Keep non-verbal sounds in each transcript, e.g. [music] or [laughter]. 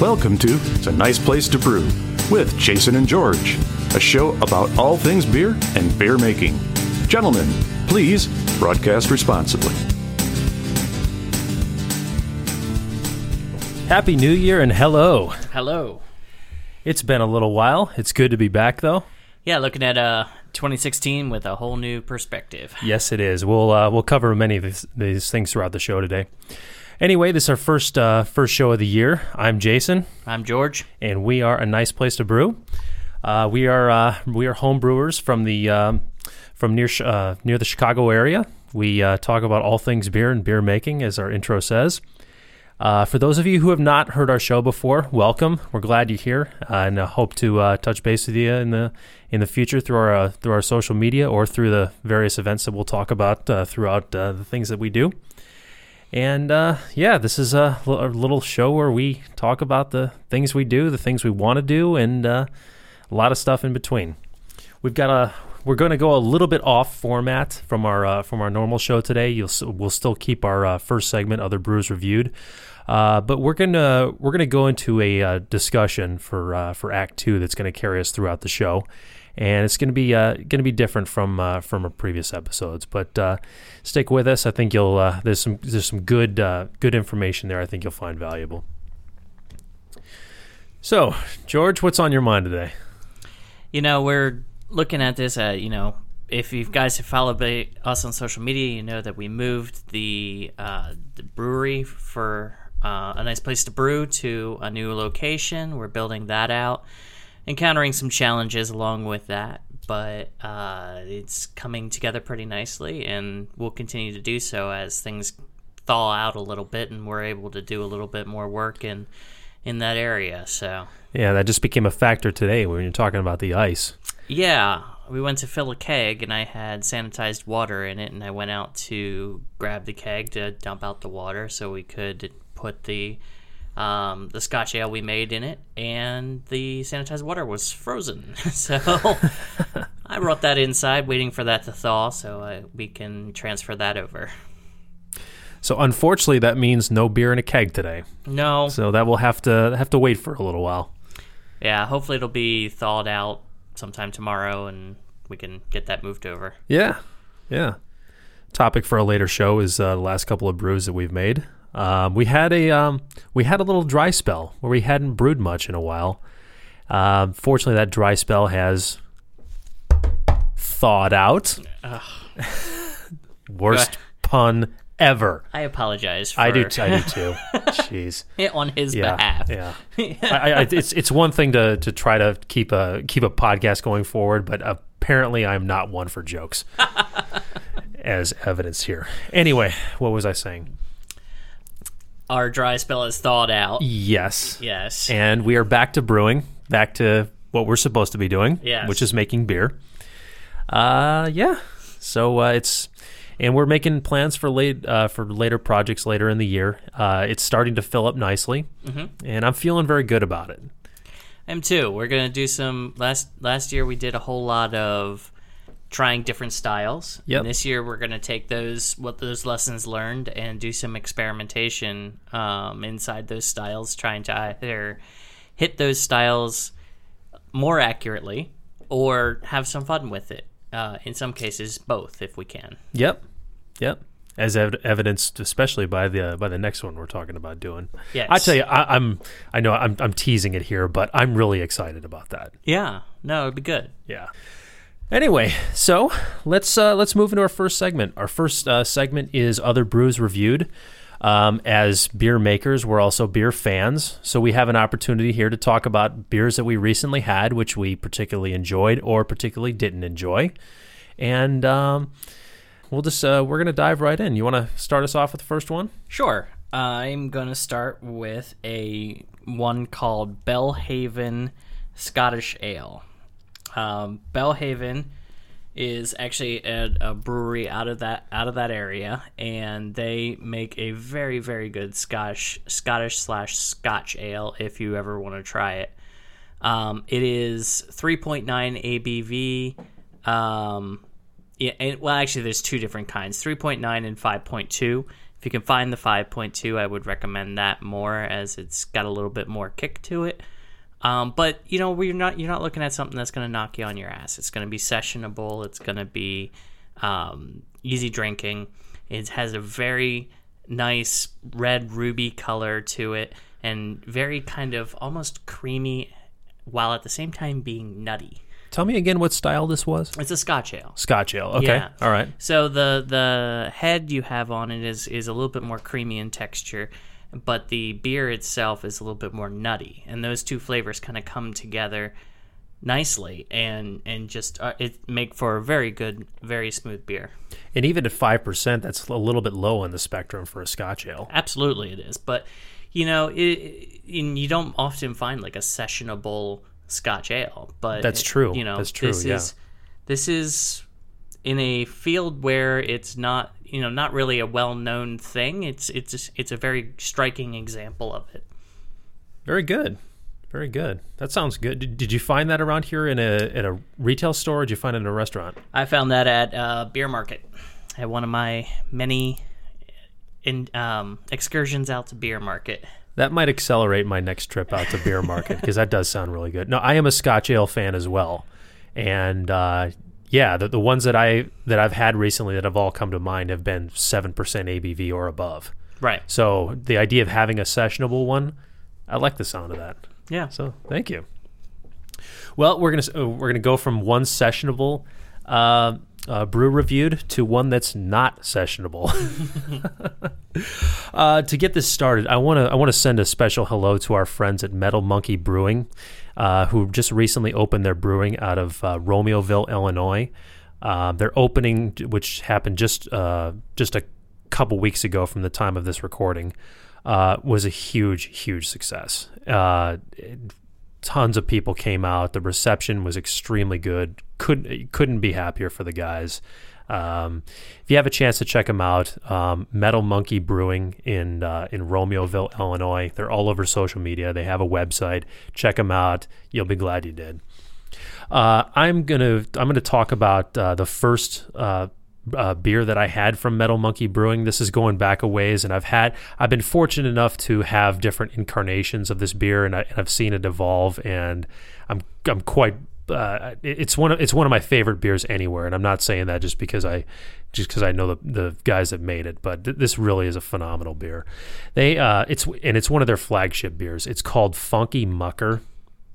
Welcome to It's a Nice Place to Brew with Jason and George, a show about all things beer and beer making. Gentlemen, please broadcast responsibly. Happy New Year and hello. Hello. It's been a little while. It's good to be back though. Yeah, looking at uh 2016 with a whole new perspective. Yes, it is. We'll uh, we'll cover many of these, these things throughout the show today. Anyway, this is our first uh, first show of the year. I'm Jason, I'm George. and we are a nice place to brew. Uh, we are uh, we are home brewers from the um, from near uh, near the Chicago area. We uh, talk about all things beer and beer making, as our intro says. Uh, for those of you who have not heard our show before, welcome. We're glad you're here, uh, and uh, hope to uh, touch base with you in the in the future through our uh, through our social media or through the various events that we'll talk about uh, throughout uh, the things that we do. And uh, yeah, this is a, little show where we talk about the things we do, the things we want to do, and uh, a lot of stuff in between. We've got a we're going to go a little bit off format from our uh, from our normal show today. You'll we'll still keep our uh, first segment, other brews reviewed, uh, but we're gonna we're gonna go into a uh, discussion for for Act Two that's going to carry us throughout the show, and it's going to be uh, going to be different from uh, from our previous episodes. But uh, stick with us. I think you'll uh, there's some there's some good uh, good information there. I think you'll find valuable. So, George, what's on your mind today? You know, we're looking at this at, you know, if you guys have followed us on social media, you know that we moved the uh, the brewery for uh, a nice place to brew to a new location. We're building that out, encountering some challenges along with that, but uh, it's coming together pretty nicely, and we'll continue to do so as things thaw out a little bit, and we're able to do a little bit more work in in that area. So. Yeah, that just became a factor today when you're talking about the ice. Yeah, we went to fill a keg, and I had sanitized water in it, and I went out to grab the keg to dump out the water so we could put the um, the Scotch ale we made in it, and the sanitized water was frozen. [laughs] so [laughs] I brought that inside, waiting for that to thaw, so uh, we can transfer that over. So unfortunately, that means no beer in a keg today. No, So that will have to have to wait for a little while. yeah, hopefully it'll be thawed out sometime tomorrow, and we can get that moved over. Yeah, yeah. Topic for a later show is uh, the last couple of brews that we've made. Um, we had a um, we had a little dry spell where we hadn't brewed much in a while. Um, fortunately, that dry spell has thawed out. Worst pun ever. I apologize. For I do. T- I do too. [laughs] Jeez. on his Yeah. behalf. Yeah. [laughs] I, I, it's it's one thing to to try to keep a keep a podcast going forward, but apparently I'm not one for jokes, [laughs] as evidence here. Anyway, what was I saying? Our dry spell is thawed out. Yes. Yes. And we are back to brewing, back to what we're supposed to be doing, Yes. which is making beer. Uh, yeah. So uh, it's and we're making plans for late uh, for later projects later in the year. Uh, it's starting to fill up nicely, Mm-hmm. and I'm feeling very good about it. M two. We're gonna do some last last year we did a whole lot of trying different styles. Yep. And this year we're gonna take those what those lessons learned and do some experimentation um, inside those styles, trying to either hit those styles more accurately or have some fun with it. Uh, in some cases, both if we can. Yep, yep. As ev- evidenced, especially by the by the next one we're talking about doing. Yes. I tell you, I, I'm I know I'm I'm teasing it here, but I'm really excited about that. Yeah. No, it'd be good. Yeah. Anyway, so let's uh, let's move into our first segment. Our first uh, segment is other brews reviewed. Um, as beer makers, we're also beer fans, so we have an opportunity here to talk about beers that we recently had, which we particularly enjoyed or particularly didn't enjoy, and um, we'll just uh, we're gonna dive right in. You want to start us off with the first one? Sure. I'm going to start with a one called Belhaven Scottish Ale. Um, Belhaven is actually a, a brewery out of that out of that area, and they make a very very good Scottish Scottish slash Scotch ale. If you ever want to try it, um, it is 3.9 ABV. Um, yeah, and, well, actually, there's two different kinds: 3.9 and 5.2. If you can find the 5.2, I would recommend that more as it's got a little bit more kick to it. Um, but you know, we're not you're not looking at something that's going to knock you on your ass. It's going to be sessionable. It's going to be um, easy drinking. It has a very nice red ruby color to it, and very kind of almost creamy, while at the same time being nutty. Tell me again what style this was. It's a Scotch ale. Scotch ale. Okay. Yeah. All right. So the the head you have on it is is a little bit more creamy in texture, but the beer itself is a little bit more nutty, and those two flavors kind of come together nicely and and just uh, it make for a very good, very smooth beer. And even at five percent, that's a little bit low on the spectrum for a Scotch ale. Absolutely, it is. But you know, it, and you don't often find like a sessionable Scotch ale. But That's it- true. You know, That's true, This yeah. is this is in a field where it's not you know not really a well known thing. It's it's it's a very striking example of it. Very good. Very good. That sounds good. Did, did you find that around here in a in a retail store? Or did you find it in a restaurant? I found that at uh, beer market at one of my many in um, excursions out to beer market. That might accelerate my next trip out to beer market because that does sound really good. No, I am a Scotch ale fan as well, and uh, yeah, the, the ones that I that I've had recently that have all come to mind have been seven percent ABV or above. Right. So the idea of having a sessionable one, I like the sound of that. Yeah. So thank you. Well, we're gonna uh, we're gonna go from one sessionable uh, uh, brew reviewed to one that's not sessionable. [laughs] uh, to get this started, I want to I want to send a special hello to our friends at Metal Monkey Brewing, uh, who just recently opened their brewing out of uh, Romeoville, Illinois. Uh, their opening, which happened just uh, just a couple weeks ago from the time of this recording, uh, was a huge, huge success. Tons of people came out. The reception was extremely good. Couldn't couldn't be happier for the guys. Um, if you have a chance to check them out, um, Metal Monkey Brewing in uh, in Romeoville, Illinois. They're all over social media. They have a website. Check them out. You'll be glad you did. Uh, I'm gonna I'm gonna talk about uh, the first uh, uh, beer that I had from Metal Monkey Brewing. This is going back a ways, and I've had I've been fortunate enough to have different incarnations of this beer, and, I, and I've seen it evolve, and I'm I'm quite. Uh, it's one of it's one of my favorite beers anywhere, and I'm not saying that just because I just because I know the, the guys that made it, but th- this really is a phenomenal beer. They uh, it's and it's one of their flagship beers. It's called Funky Mucker.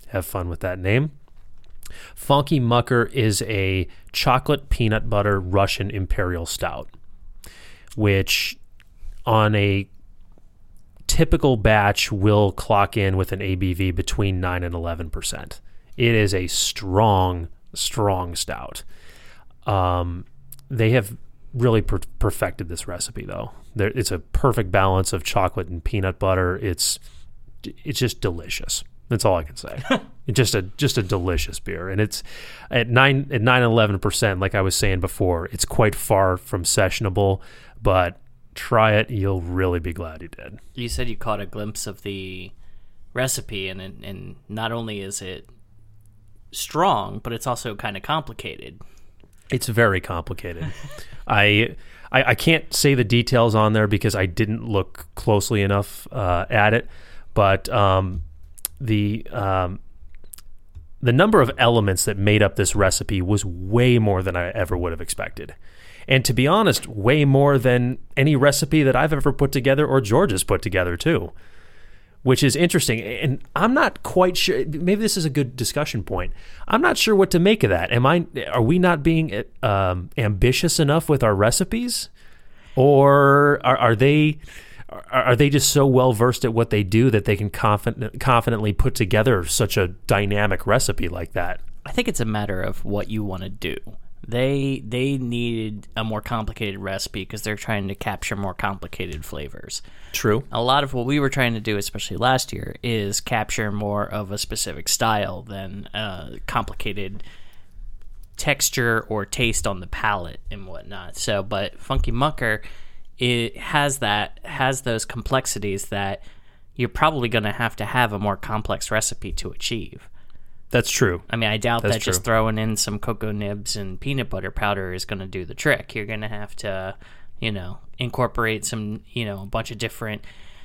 Have fun with that name. Funky Mucker is a chocolate peanut butter Russian imperial stout, which on a typical batch will clock in with an ABV between 9 and 11%. It is a strong, strong stout. Um, they have really per- perfected this recipe, though. There, it's a perfect balance of chocolate and peanut butter. It's it's just delicious. That's all I can say. [laughs] just a just a delicious beer, and it's at nine at nine eleven percent. Like I was saying before, it's quite far from sessionable, but try it. You'll really be glad you did. You said you caught a glimpse of the recipe, and and, and not only is it strong, but it's also kind of complicated. It's very complicated. [laughs] I, I I can't say the details on there because I didn't look closely enough uh, at it, but um, the um, the number of elements that made up this recipe was way more than I ever would have expected. And to be honest, way more than any recipe that I've ever put together or George has put together too. Which is interesting. And I'm not quite sure maybe this is a good discussion point. I'm not sure what to make of that. Am I are we not being um, ambitious enough with our recipes? Or are, are they are, they just so well versed at what they do that they can confident, confidently put together such a dynamic recipe like that? I think it's a matter of what you want to do. They they needed a more complicated recipe because they're trying to capture more complicated flavors. True. A lot of what we were trying to do, especially last year, is capture more of a specific style than uh, complicated texture or taste on the palate and whatnot. So, but Funky Mucker, it has that has those complexities that you're probably going to have to have a more complex recipe to achieve. That's true. I mean, I doubt That's that just throwing in some cocoa nibs and peanut butter powder is going to do the trick. You're going to have to you know, incorporate some, you know, a bunch of different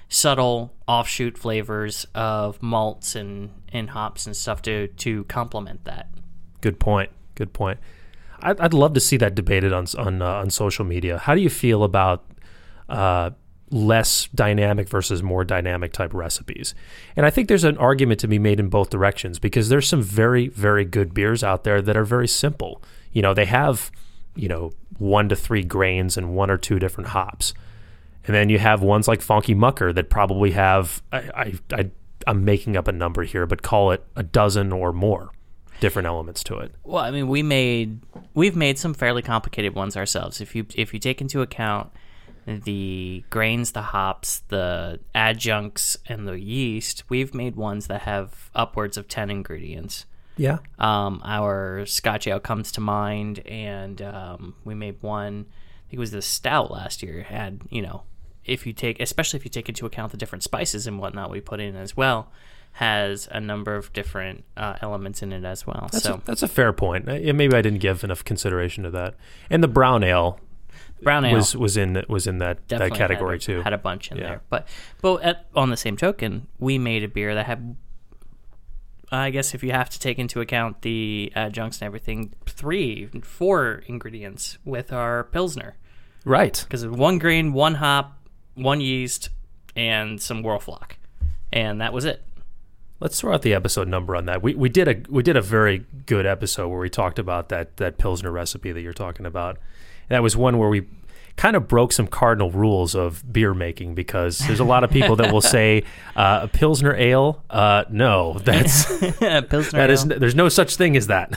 subtle offshoot flavors of malts and, and hops and stuff to to complement that. Good point. Good point. I'd, I'd love to see that debated on on uh, on social media. How do you feel about uh, less dynamic versus more dynamic type recipes? And I think there's an argument to be made in both directions because there's some very very good beers out there that are very simple. You know, they have you know one to three grains and one or two different hops. And then you have ones like Funky Mucker that probably have I, I, I I'm making up a number here, but call it a dozen or more different elements to it. Well, I mean, we made we've made some fairly complicated ones ourselves. If you if you take into account the grains, the hops, the adjuncts, and the yeast, we've made ones that have upwards of ten ingredients. Yeah. Um, our Scotch ale comes to mind, and um, we made one. I think it was the stout last year. Had you know, if you take, especially if you take into account the different spices and whatnot we put in as well, has a number of different uh, elements in it as well. That's, so a, that's a fair point. Uh, Maybe I didn't give enough consideration to that. And the brown ale brown ale was was in was in that, that category had, too. Had a bunch in Yeah. there, but but at, on the same token, we made a beer that had. I guess if you have to take into account the adjuncts and everything, three, four ingredients with our pilsner. right. because one grain, one hop, one yeast, and some Whirlfloc, and that was it. Let's throw out the episode number on that. We we did a we did a very good episode where we talked about that that pilsner recipe that you're talking about. That was one where we kind of broke some cardinal rules of beer making because there's a lot of people that will [laughs] say uh, a pilsner ale. Uh, no, that's [laughs] Pilsner that is ale. there's no such thing as that.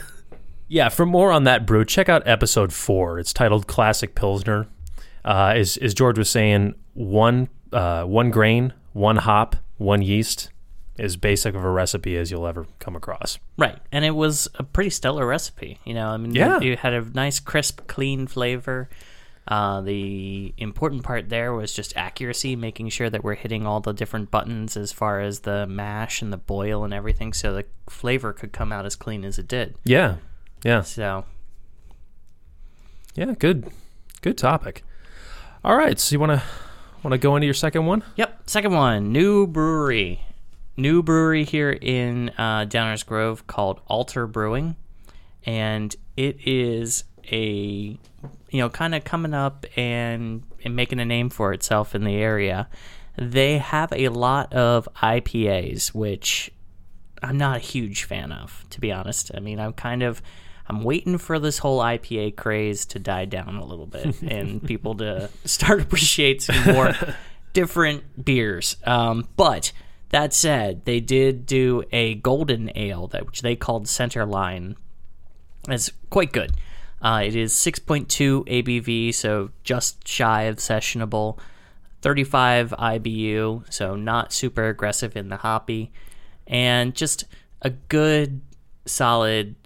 yeah, for more on that brew, check out episode four. It's titled Classic Pilsner. Uh, as as George was saying, one uh, one grain, one hop, one yeast, as basic of a recipe as you'll ever come across. right, and it was a pretty stellar recipe. You know, I mean, Yeah. you had a nice, crisp, clean flavor. Uh, the important part there was just accuracy, making sure that we're hitting all the different buttons as far as the mash and the boil and everything, so the flavor could come out as clean as it did. Yeah, yeah, So, yeah. Good, good topic. All right, so you want to want to go into your second one? Yep. Second one, new brewery. New brewery here in uh, Downers Grove called Alter Brewing. And it is a, you know, kind of coming up and, and making a name for itself in the area. They have a lot of IPAs, which I'm not a huge fan of, to be honest. I mean, I'm kind of I'm waiting for this whole IPA craze to die down a little bit [laughs] and people to start appreciating more [laughs] different beers. Um, but that said, they did do a golden ale that which they called Center Line. It's quite good. Uh, it is 6.2 ABV, so just shy of sessionable. 35 IBU, so not super aggressive in the hoppy, and just a good, solid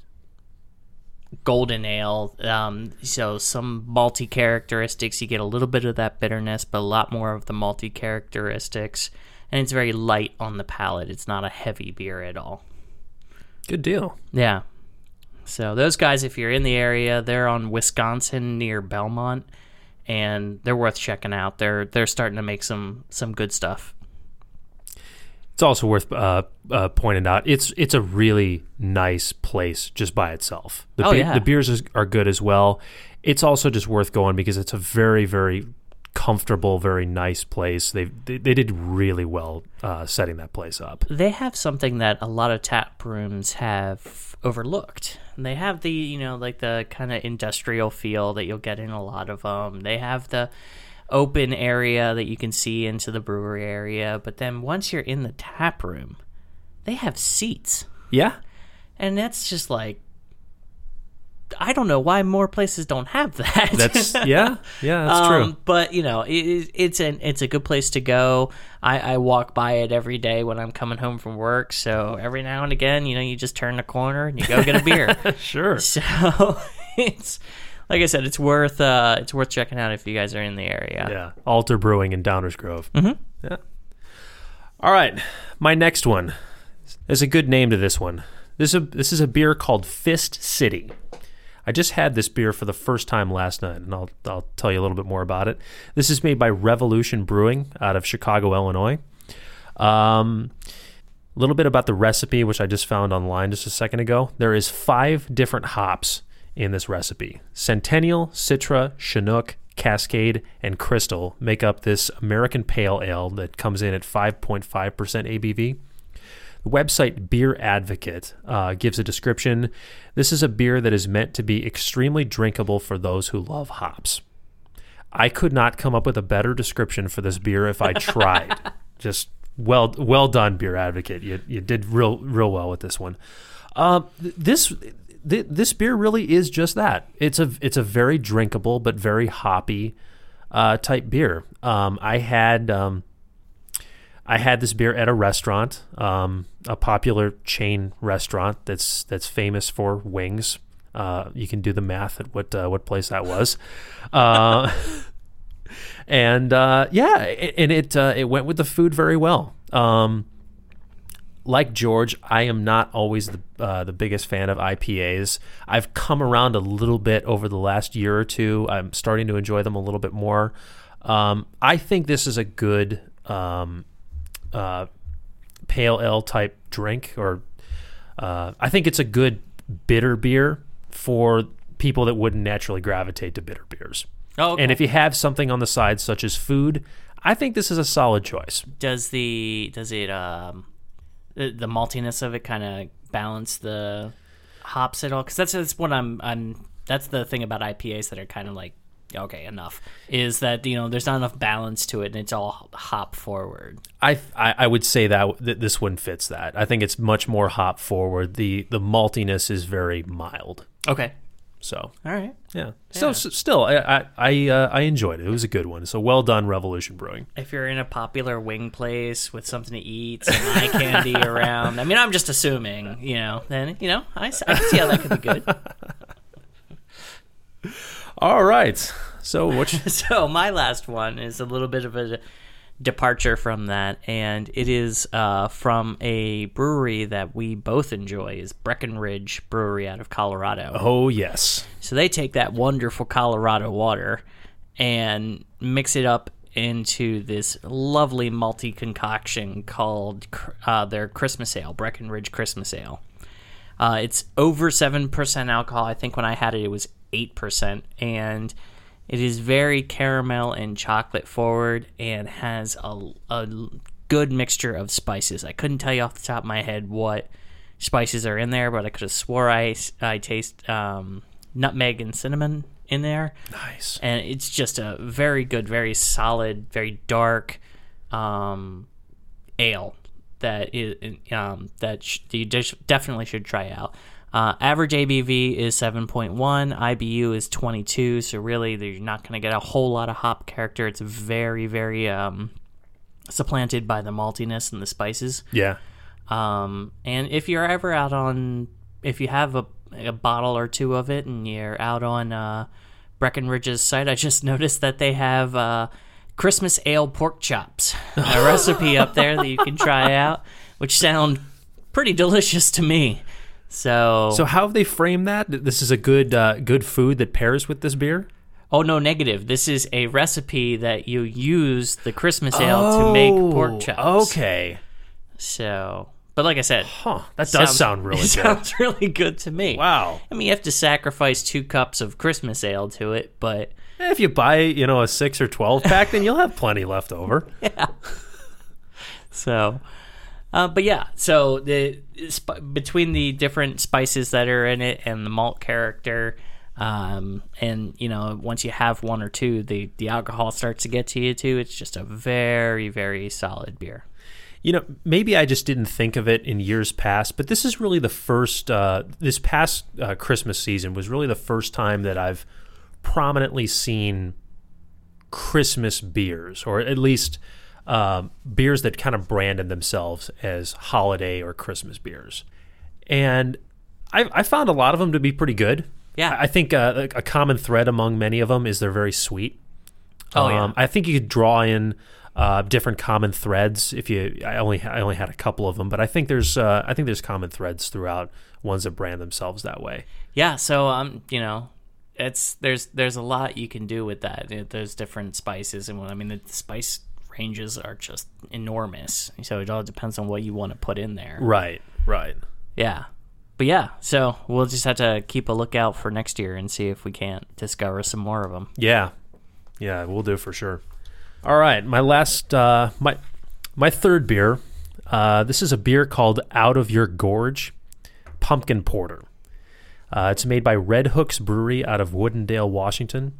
golden ale. Um, so some malty characteristics. You get a little bit of that bitterness, but a lot more of the malty characteristics. And it's very light on the palate. It's not a heavy beer at all. Good deal. Yeah. So those guys, if you're in the area, they're on Wisconsin near Belmont, and they're worth checking out. They're they're starting to make some some good stuff. It's also worth uh, uh, pointing out it's it's a really nice place just by itself. The, Oh, be- yeah. the beers is, are good as well. It's also just worth going because it's a very very comfortable, very nice place. They they, they did really well uh, setting that place up. They have something that a lot of tap rooms have overlooked. They have the you know like the kind of industrial feel that you'll get in a lot of them. They have the open area that you can see into the brewery area, but then once you're in the tap room, they have seats. Yeah, And that's just like I don't know why more places don't have that. that's [laughs] yeah yeah that's true. Um, But you know, it, it's an it's a good place to go. I, I walk by it every day when I'm coming home from work. So every now and again, you know, you just turn the corner and you go get a beer. [laughs] Sure. so [laughs] it's like I said, it's worth uh, it's worth checking out if you guys are in the area. Yeah, Alter Brewing in Downers Grove. Mm-hmm. Yeah. All right, my next one. There's a good name to this one. This is a this is a beer called Fist City. I just had this beer for the first time last night, and I'll I'll tell you a little bit more about it. This is made by Revolution Brewing out of Chicago, Illinois. Um, a little bit about the recipe, which I just found online just a second ago. There is five different hops in this recipe. Centennial, Citra, Chinook, Cascade, and Crystal make up this American Pale Ale that comes in at 5.5% ABV. The website Beer Advocate uh, gives a description. This is a beer that is meant to be extremely drinkable for those who love hops. I could not come up with a better description for this beer if I tried. [laughs] Just well, well done, Beer Advocate. You you did real real well with this one. Uh, this th- this beer really is just that. It's a it's a very drinkable but very hoppy uh, type beer. Um, I had um, I had this beer at a restaurant, um, a popular chain restaurant that's that's famous for wings. Uh, you can do the math at what uh, what place that was, [laughs] uh, [laughs] and uh, yeah, it, and it uh, it went with the food very well. Um, like George, I am not always the uh, the biggest fan of IPAs. I've come around a little bit over the last year or two. I'm starting to enjoy them a little bit more. Um, I think this is a good um, uh, pale ale type drink, or uh, I think it's a good bitter beer for people that wouldn't naturally gravitate to bitter beers. Oh, okay. And if you have something on the side, such as food, I think this is a solid choice. does the does it um the, the maltiness of it kind of balance the hops at all? Because that's that's what I'm I'm that's the thing about IPAs that are kind of like okay enough is that you know there's not enough balance to it and it's all hop forward. I, I I would say that, that this one fits that. I think it's much more hop forward. The the maltiness is very mild. Okay, So all right. yeah, so, s still I I I, uh, I enjoyed it. It was a good one. So well done, Revolution Brewing. If you're in a popular wing place with something to eat, some eye candy [laughs] around, I mean, I'm just assuming, you know, then you know, I, can see how that could be good. [laughs] All right. So? You, [laughs] so my last one is a little bit of a departure from that, and it is uh, from a brewery that we both enjoy, is Breckenridge Brewery out of Colorado. oh yes. So they take that wonderful Colorado water and mix it up into this lovely multi concoction called uh, their Christmas Ale, Breckenridge Christmas Ale. Uh, it's over 7% alcohol. I think when I had it, it was 8%. And it is very caramel and chocolate forward and has a, a good mixture of spices. I couldn't tell you off the top of my head what spices are in there, but I could have swore I, I taste um, nutmeg and cinnamon in there Nice. and it's just a very good, very solid, very dark um, ale that is um, that sh- you dis- definitely should try out. Uh, average ABV is 7.1, IBU is 22, so really you're not going to get a whole lot of hop character. It's very, very um, supplanted by the maltiness and the spices. Yeah. Um, and if you're ever out on, if you have a, a bottle or two of it and you're out on uh, Breckenridge's site, I just [laughs] noticed that they have uh, Christmas ale pork chops, a [laughs] recipe up there that you can try out, which sound pretty delicious to me. So, So how have they framed that? This is a good uh, good food that pairs with this beer. oh no, negative. This is a recipe that you use the Christmas ale to make pork chops. Oh, Okay. So, but like I said, Huh. That does sound really [laughs] good. Sounds really good to me. Wow. I mean, you have to sacrifice two cups of Christmas ale to it, but If you buy, you know, a six or twelve pack, then you'll have plenty left over. [laughs] Yeah. So, uh, but yeah. So the sp- between the different spices that are in it and the malt character, um, and you know, once you have one or two, the the alcohol starts to get to you too. It's just a very very solid beer. You know, maybe I just didn't think of it in years past, but this is really the first. Uh, this past uh, Christmas season was really the first time that I've prominently seen Christmas beers, or at least um, beers that kind of branded themselves as holiday or Christmas beers. And I, I found a lot of them to be pretty good. Yeah. I I think uh, a common thread among many of them is they're very sweet. Oh, yeah. Um, I think you could draw in uh, different common threads. If you, I only I only had a couple of them, but I think there's uh, I think there's common threads throughout ones that brand themselves that way. Yeah, so um, you know, it's there's there's a lot you can do with that. It- There's different spices, and what I mean the spice ranges are just enormous. So it all depends on what you want to put in there. Right, right. Yeah, but yeah, so we'll just have to keep a lookout for next year and see if we can't discover some more of them. Yeah, yeah, we'll do for sure. All right, my last, uh, my my third beer. Uh, this is a beer called Out of Your Gourd Pumpkin Porter. Uh, it's made by Red Hooks Brewery out of Woodendale, Washington.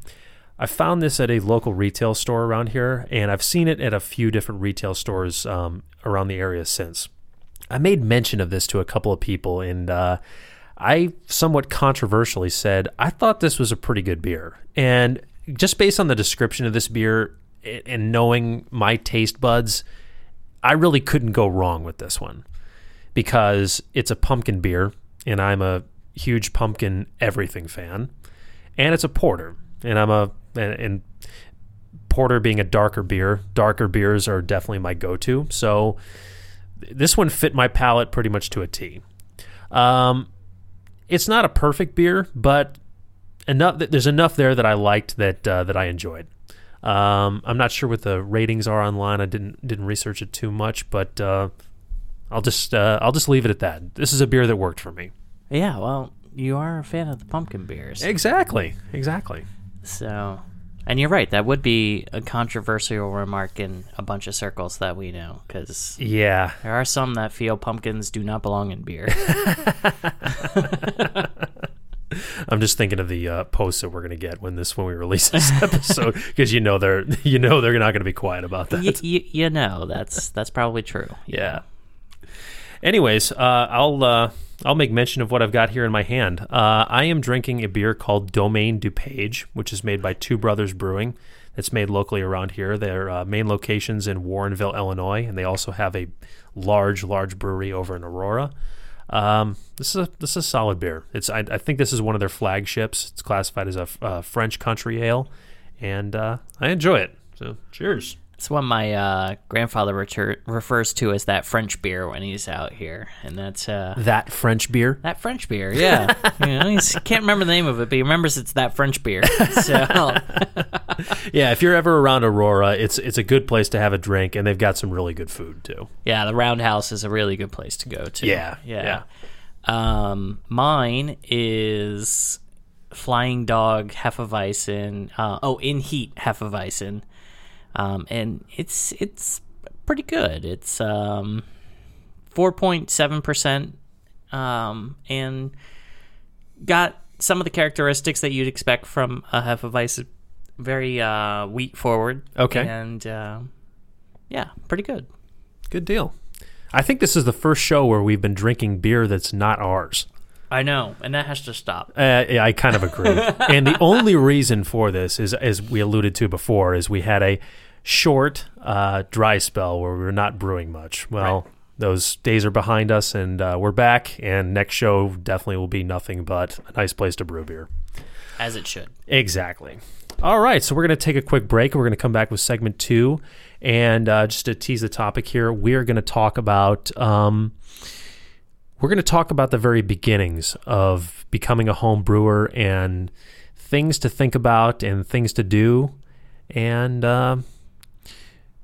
I found this at a local retail store around here, and I've seen it at a few different retail stores um, around the area since. I made mention of this to a couple of people, and uh, I somewhat controversially said I thought this was a pretty good beer. And just based on the description of this beer and knowing my taste buds, I really couldn't go wrong with this one because it's a pumpkin beer, and I'm a huge pumpkin everything fan, and it's a porter, and I'm a and, and porter being a darker beer, darker beers are definitely my go-to. So this one fit my palate pretty much to a T. Um, it's not a perfect beer, but enough. There's enough there that I liked that uh, that I enjoyed. Um, I'm not sure what the ratings are online. I didn't didn't research it too much, but uh, I'll just uh, I'll just leave it at that. This is a beer that worked for me. Yeah, well, you are a fan of the pumpkin beers, Exactly, exactly. So. And you're right. That would be a controversial remark in a bunch of circles that we know, because Yeah, there are some that feel pumpkins do not belong in beer. [laughs] I'm just thinking of the uh, posts that we're gonna get when this when we release this [laughs] episode because you know they're you know they're not gonna be quiet about that. y- y- you know, that's that's probably true. Yeah. Anyways, uh, I'll uh, I'll make mention of what I've got here in my hand. Uh, I am drinking a beer called Domaine DuPage, which is made by Two Brothers Brewing. It's made locally around here. Their uh, main locations in Warrenville, Illinois, and they also have a large, large brewery over in Aurora. Um, this is a this is a solid beer. It's I, I think this is one of their flagships. It's classified as a uh, French country ale, and uh, I enjoy it. So, cheers. It's what my uh, grandfather retur- refers to as that French beer when he's out here, and that's uh, That French beer. that French beer. Yeah, [laughs] you know, he can't remember the name of it, but he remembers it's that French beer. So [laughs] Yeah, if you're ever around Aurora, it's it's a good place to have a drink, and they've got some really good food too. yeah, the Roundhouse is a really good place to go to. Yeah, yeah. Um, mine is Flying Dog Hefeweizen. Uh, oh, in heat Hefeweizen, um, and it's it's pretty good. It's um, four point seven percent, um, and got some of the characteristics that you'd expect from a Hefeweizen. Very uh, wheat forward. Okay. and um yeah, pretty good. Good deal. I think this is the first show where we've been drinking beer that's not ours. I know, and that has to stop. Uh, yeah, I kind of agree. [laughs] and the only reason for this is, as we alluded to before, is we had a short uh, dry spell where we were not brewing much. Well, those days are behind us, and uh, we're back. And next show definitely will be nothing but a nice place to brew beer. As it should. Exactly. All right, so we're going to take a quick break. We're going to come back with segment two, and uh, just to tease the topic here, we are going to talk about um, we're going to talk about the very beginnings of becoming a home brewer and things to think about and things to do. And uh,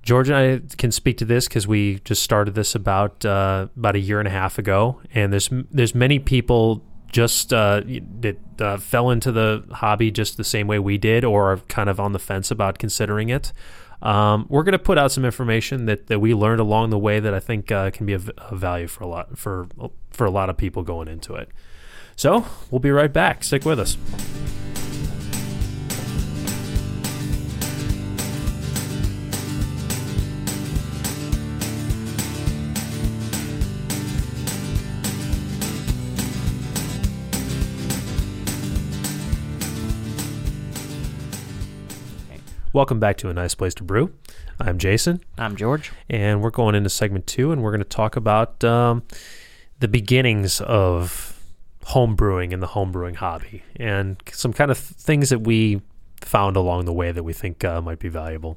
George and I can speak to this because we just started this about uh, about a year and a half ago, and there's there's many people just uh, that uh, fell into the hobby just the same way we did, or are kind of on the fence about considering it. Um, we're going to put out some information that, that we learned along the way that I think uh, can be of, of value for a lot for for a lot of people going into it. So we'll be right back. Stick with us. Welcome back to a nice place to brew. I'm Jason, I'm George. and we're going into segment two, and we're going to talk about um, the beginnings of home brewing and the home brewing hobby, and some kind of things that we found along the way that we think uh, might be valuable.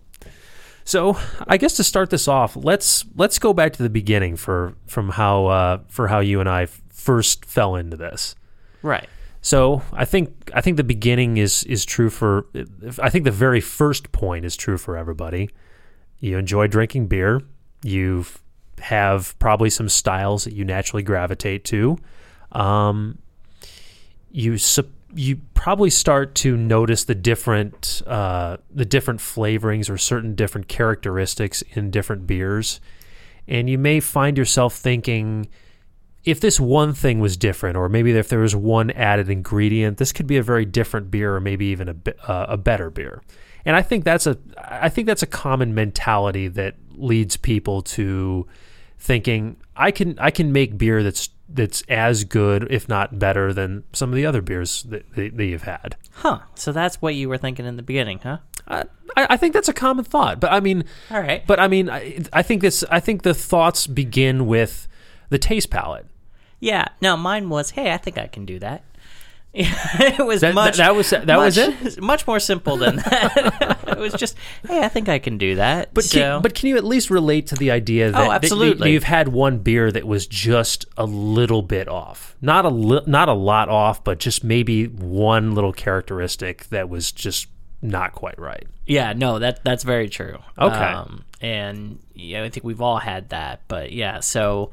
So I guess to start this off, let's let's go back to the beginning for from how uh, for how you and I f- first fell into this. Right. So I think I think the beginning is is true for I think the very first point is true for everybody. You enjoy drinking beer. You have probably some styles that you naturally gravitate to. Um, you sup- you probably start to notice the different uh, the different flavorings or certain different characteristics in different beers, and you may find yourself thinking, if this one thing was different, or maybe if there was one added ingredient, this could be a very different beer, or maybe even a uh, a better beer. And I think that's a I think that's a common mentality that leads people to thinking I can I can make beer that's that's as good, if not better, than some of the other beers that, that, that you've had. Huh. So that's what you were thinking in the beginning, huh? I, I think that's a common thought, but I mean, All right. but I mean, I, I think this I think the thoughts begin with the taste palette. Yeah. No, mine was, hey, I think I can do that. [laughs] it was That- much. that- that was- that was it. [laughs] Much more simple than that. [laughs] it was just, hey, I think I can do that. But so, can, but can you at least relate to the idea that, Oh, that- that absolutely. you've had one beer that was just a little bit off, not a li- not a lot off, but just maybe one little characteristic that was just not quite right. yeah, no, that that's very true. Okay. Um, and yeah, I think we've all had that. But yeah, so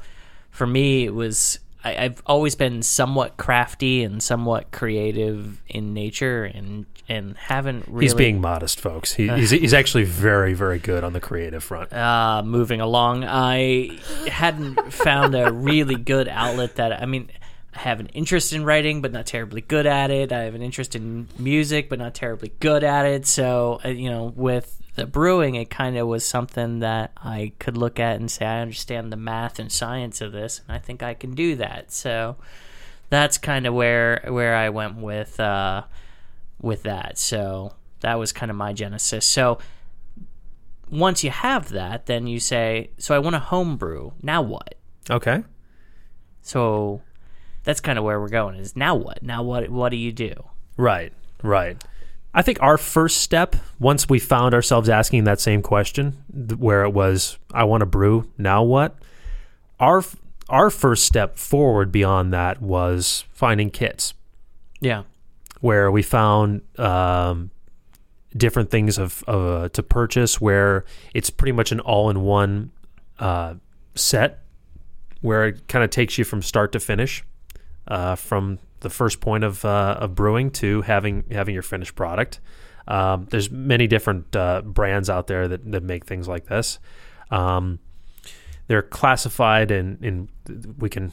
for me, it was. I, I've always been somewhat crafty and somewhat creative in nature, and and haven't really. He's being modest, folks. He, he's he's actually very very good on the creative front. uh, [laughs] moving along, I hadn't found a really good outlet that I mean, I have an interest in writing, but not terribly good at it. I have an interest in music, but not terribly good at it. So, uh, you know, with the brewing, it kind of was something that I could look at and say, I understand the math and science of this, and I think I can do that. So, that's kind of where where I went with uh, with that. So that was kind of my genesis. So once you have that, then you say, so I want to homebrew. Now what? Okay. So that's kind of where we're going. Is now what? Now what? What do you do? Right, right. I think our first step, once we found ourselves asking that same question, where it was, "I want to brew." Now what? Our our first step forward beyond that was finding kits, Yeah. where we found um, different things of, of uh, to purchase, where it's pretty much an all-in-one uh, set, where it kind of takes you from start to finish, uh, from the first point of uh, of brewing to having having your finished product. Um, there's many different uh, brands out there that, that make things like this. Um, they're classified in, in we can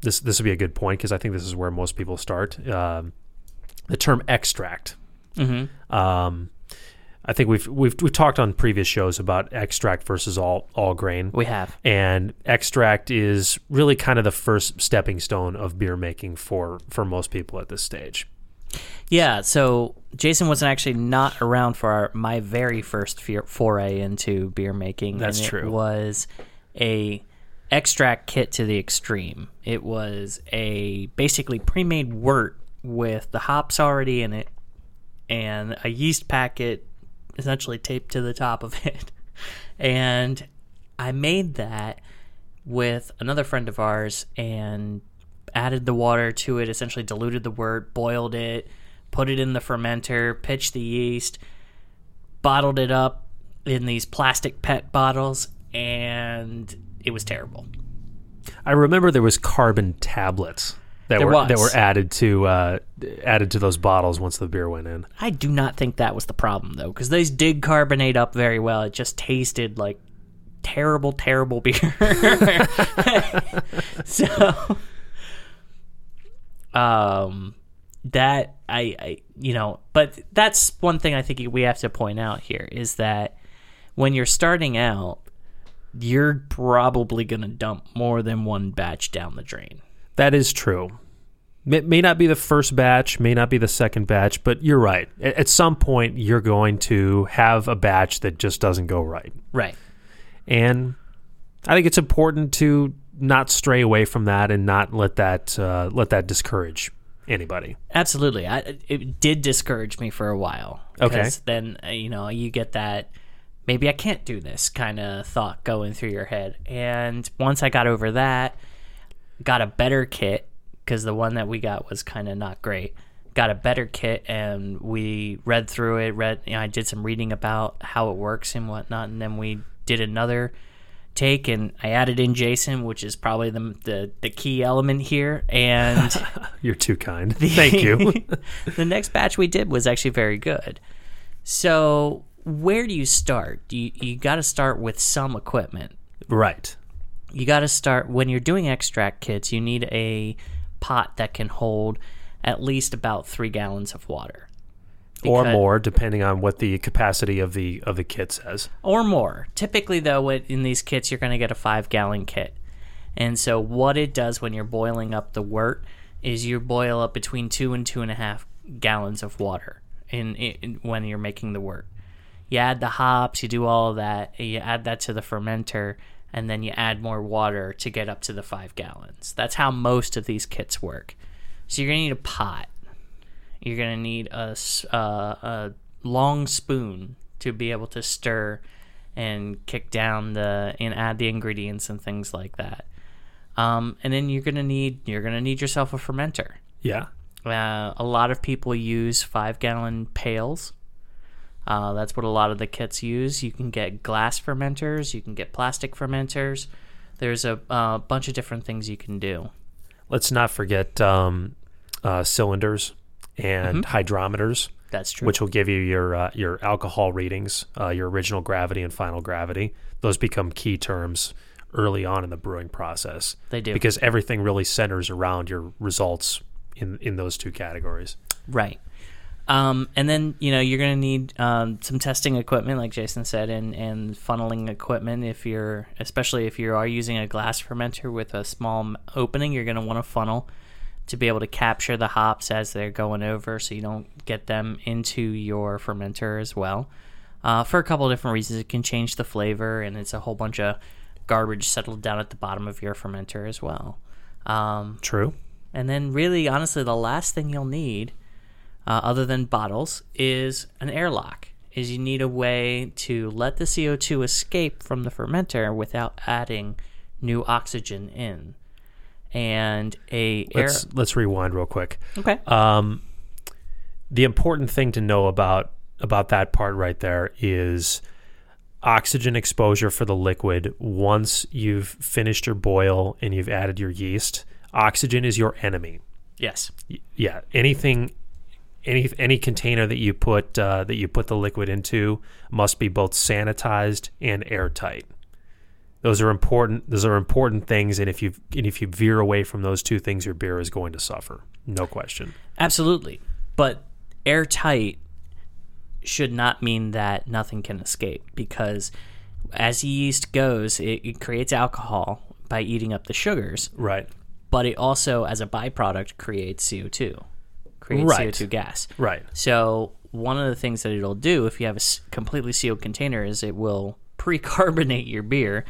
this this would be a good point because I think this is where most people start. Um, the term extract. Mm-hmm. Um, I think we've we've we talked on previous shows about extract versus all all grain. We have. and extract is really kind of the first stepping stone of beer making for for most people at this stage. Yeah. So Jason wasn't actually not around for our, my very first foray into beer making. That's and true. It was a extract kit to the extreme. It was a basically pre-made wort with the hops already in it and a yeast packet essentially taped to the top of [laughs] it. And I made that with another friend of ours and added the water to it, essentially diluted the wort, boiled it, put it in the fermenter, pitched the yeast, bottled it up in these plastic PET bottles, and it was terrible. I remember there was carbon tablets that There were was. that were added to uh, added to those bottles once the beer went in. I do not think that was the problem though, because these did carbonate up very well. It just tasted like terrible, terrible beer. [laughs] so, um, that I, I, you know, but that's one thing I think we have to point out here is that when you're starting out, you're probably going to dump more than one batch down the drain. That is true. May, may not be the first batch, may not be the second batch, but you're right. At, some point, you're going to have a batch that just doesn't go right. Right. and I think it's important to not stray away from that and not let that uh, let that discourage anybody. Absolutely. I, it did discourage me for a while. Okay. Then uh, you know you get that maybe I can't do this kind of thought going through your head. And once I got over that, got a better kit because the one that we got was kind of not great. Got a better kit and we read through it. Read, you know, I did some reading about how it works and whatnot, and then we did another take and I added in Jason, which is probably the the, the key element here. And [laughs] You're too kind. Thank you. [laughs] the next batch we did was actually very good. So where do you start? You you got to start with some equipment. right. You got to start when you're doing extract kits. You need a pot that can hold at least about three gallons of water. Or more, depending on what the capacity of the of the kit says. or more. Typically, though, in these kits, you're going to get a five gallon kit. And so, what it does when you're boiling up the wort is you boil up between two and two and a half gallons of water in, in when you're making the wort. You add the hops, you do all of that, you add that to the fermenter, and then you add more water to get up to the five gallons. That's how most of these kits work. So, you're going to need a pot you're gonna need a, uh, a long spoon to be able to stir and kick down the and add the ingredients and things like that. Um, and then you're gonna need you're gonna need yourself a fermenter. Yeah. Uh, a lot of people use five gallon pails. Uh, that's what a lot of the kits use. You can get glass fermenters. You can get plastic fermenters. There's a uh, bunch of different things you can do. Let's not forget um, uh, cylinders and hydrometers, That's true. which will give you your uh, your alcohol readings, uh, your original gravity and final gravity. Those become key terms early on in the brewing process. They do. because everything really centers around your results in in those two categories. Right. Um, and then you know you're going to need um, some testing equipment, like Jason said, and, and funneling equipment. If you're, especially if you are using a glass fermenter with a small opening, you're going to want to funnel to be able to capture the hops as they're going over, so you don't get them into your fermenter as well. Uh, for a couple of different reasons, it can change the flavor, and it's a whole bunch of garbage settled down at the bottom of your fermenter as well. Um, True. and then, really, honestly, the last thing you'll need, uh, other than bottles, is an airlock. Is you need a way to let the CO two escape from the fermenter without adding new oxygen in. And a air. Let's let's rewind real quick. Okay. Um, the important thing to know about about that part right there is oxygen exposure for the liquid. Once you've finished your boil and you've added your yeast, oxygen is your enemy. yes. Yeah, anything, any any container that you put uh, that you put the liquid into must be both sanitized and airtight. Those are important. Those are important things, and if you and if you veer away from those two things, your beer is going to suffer. No question. Absolutely. But airtight should not mean that nothing can escape because as yeast goes, it, it creates alcohol by eating up the sugars. Right. but it also, as a byproduct, creates CO2, creates Right. CO2 gas. Right. So one of the things that it'll do if you have a completely sealed container is it will pre-carbonate your beer,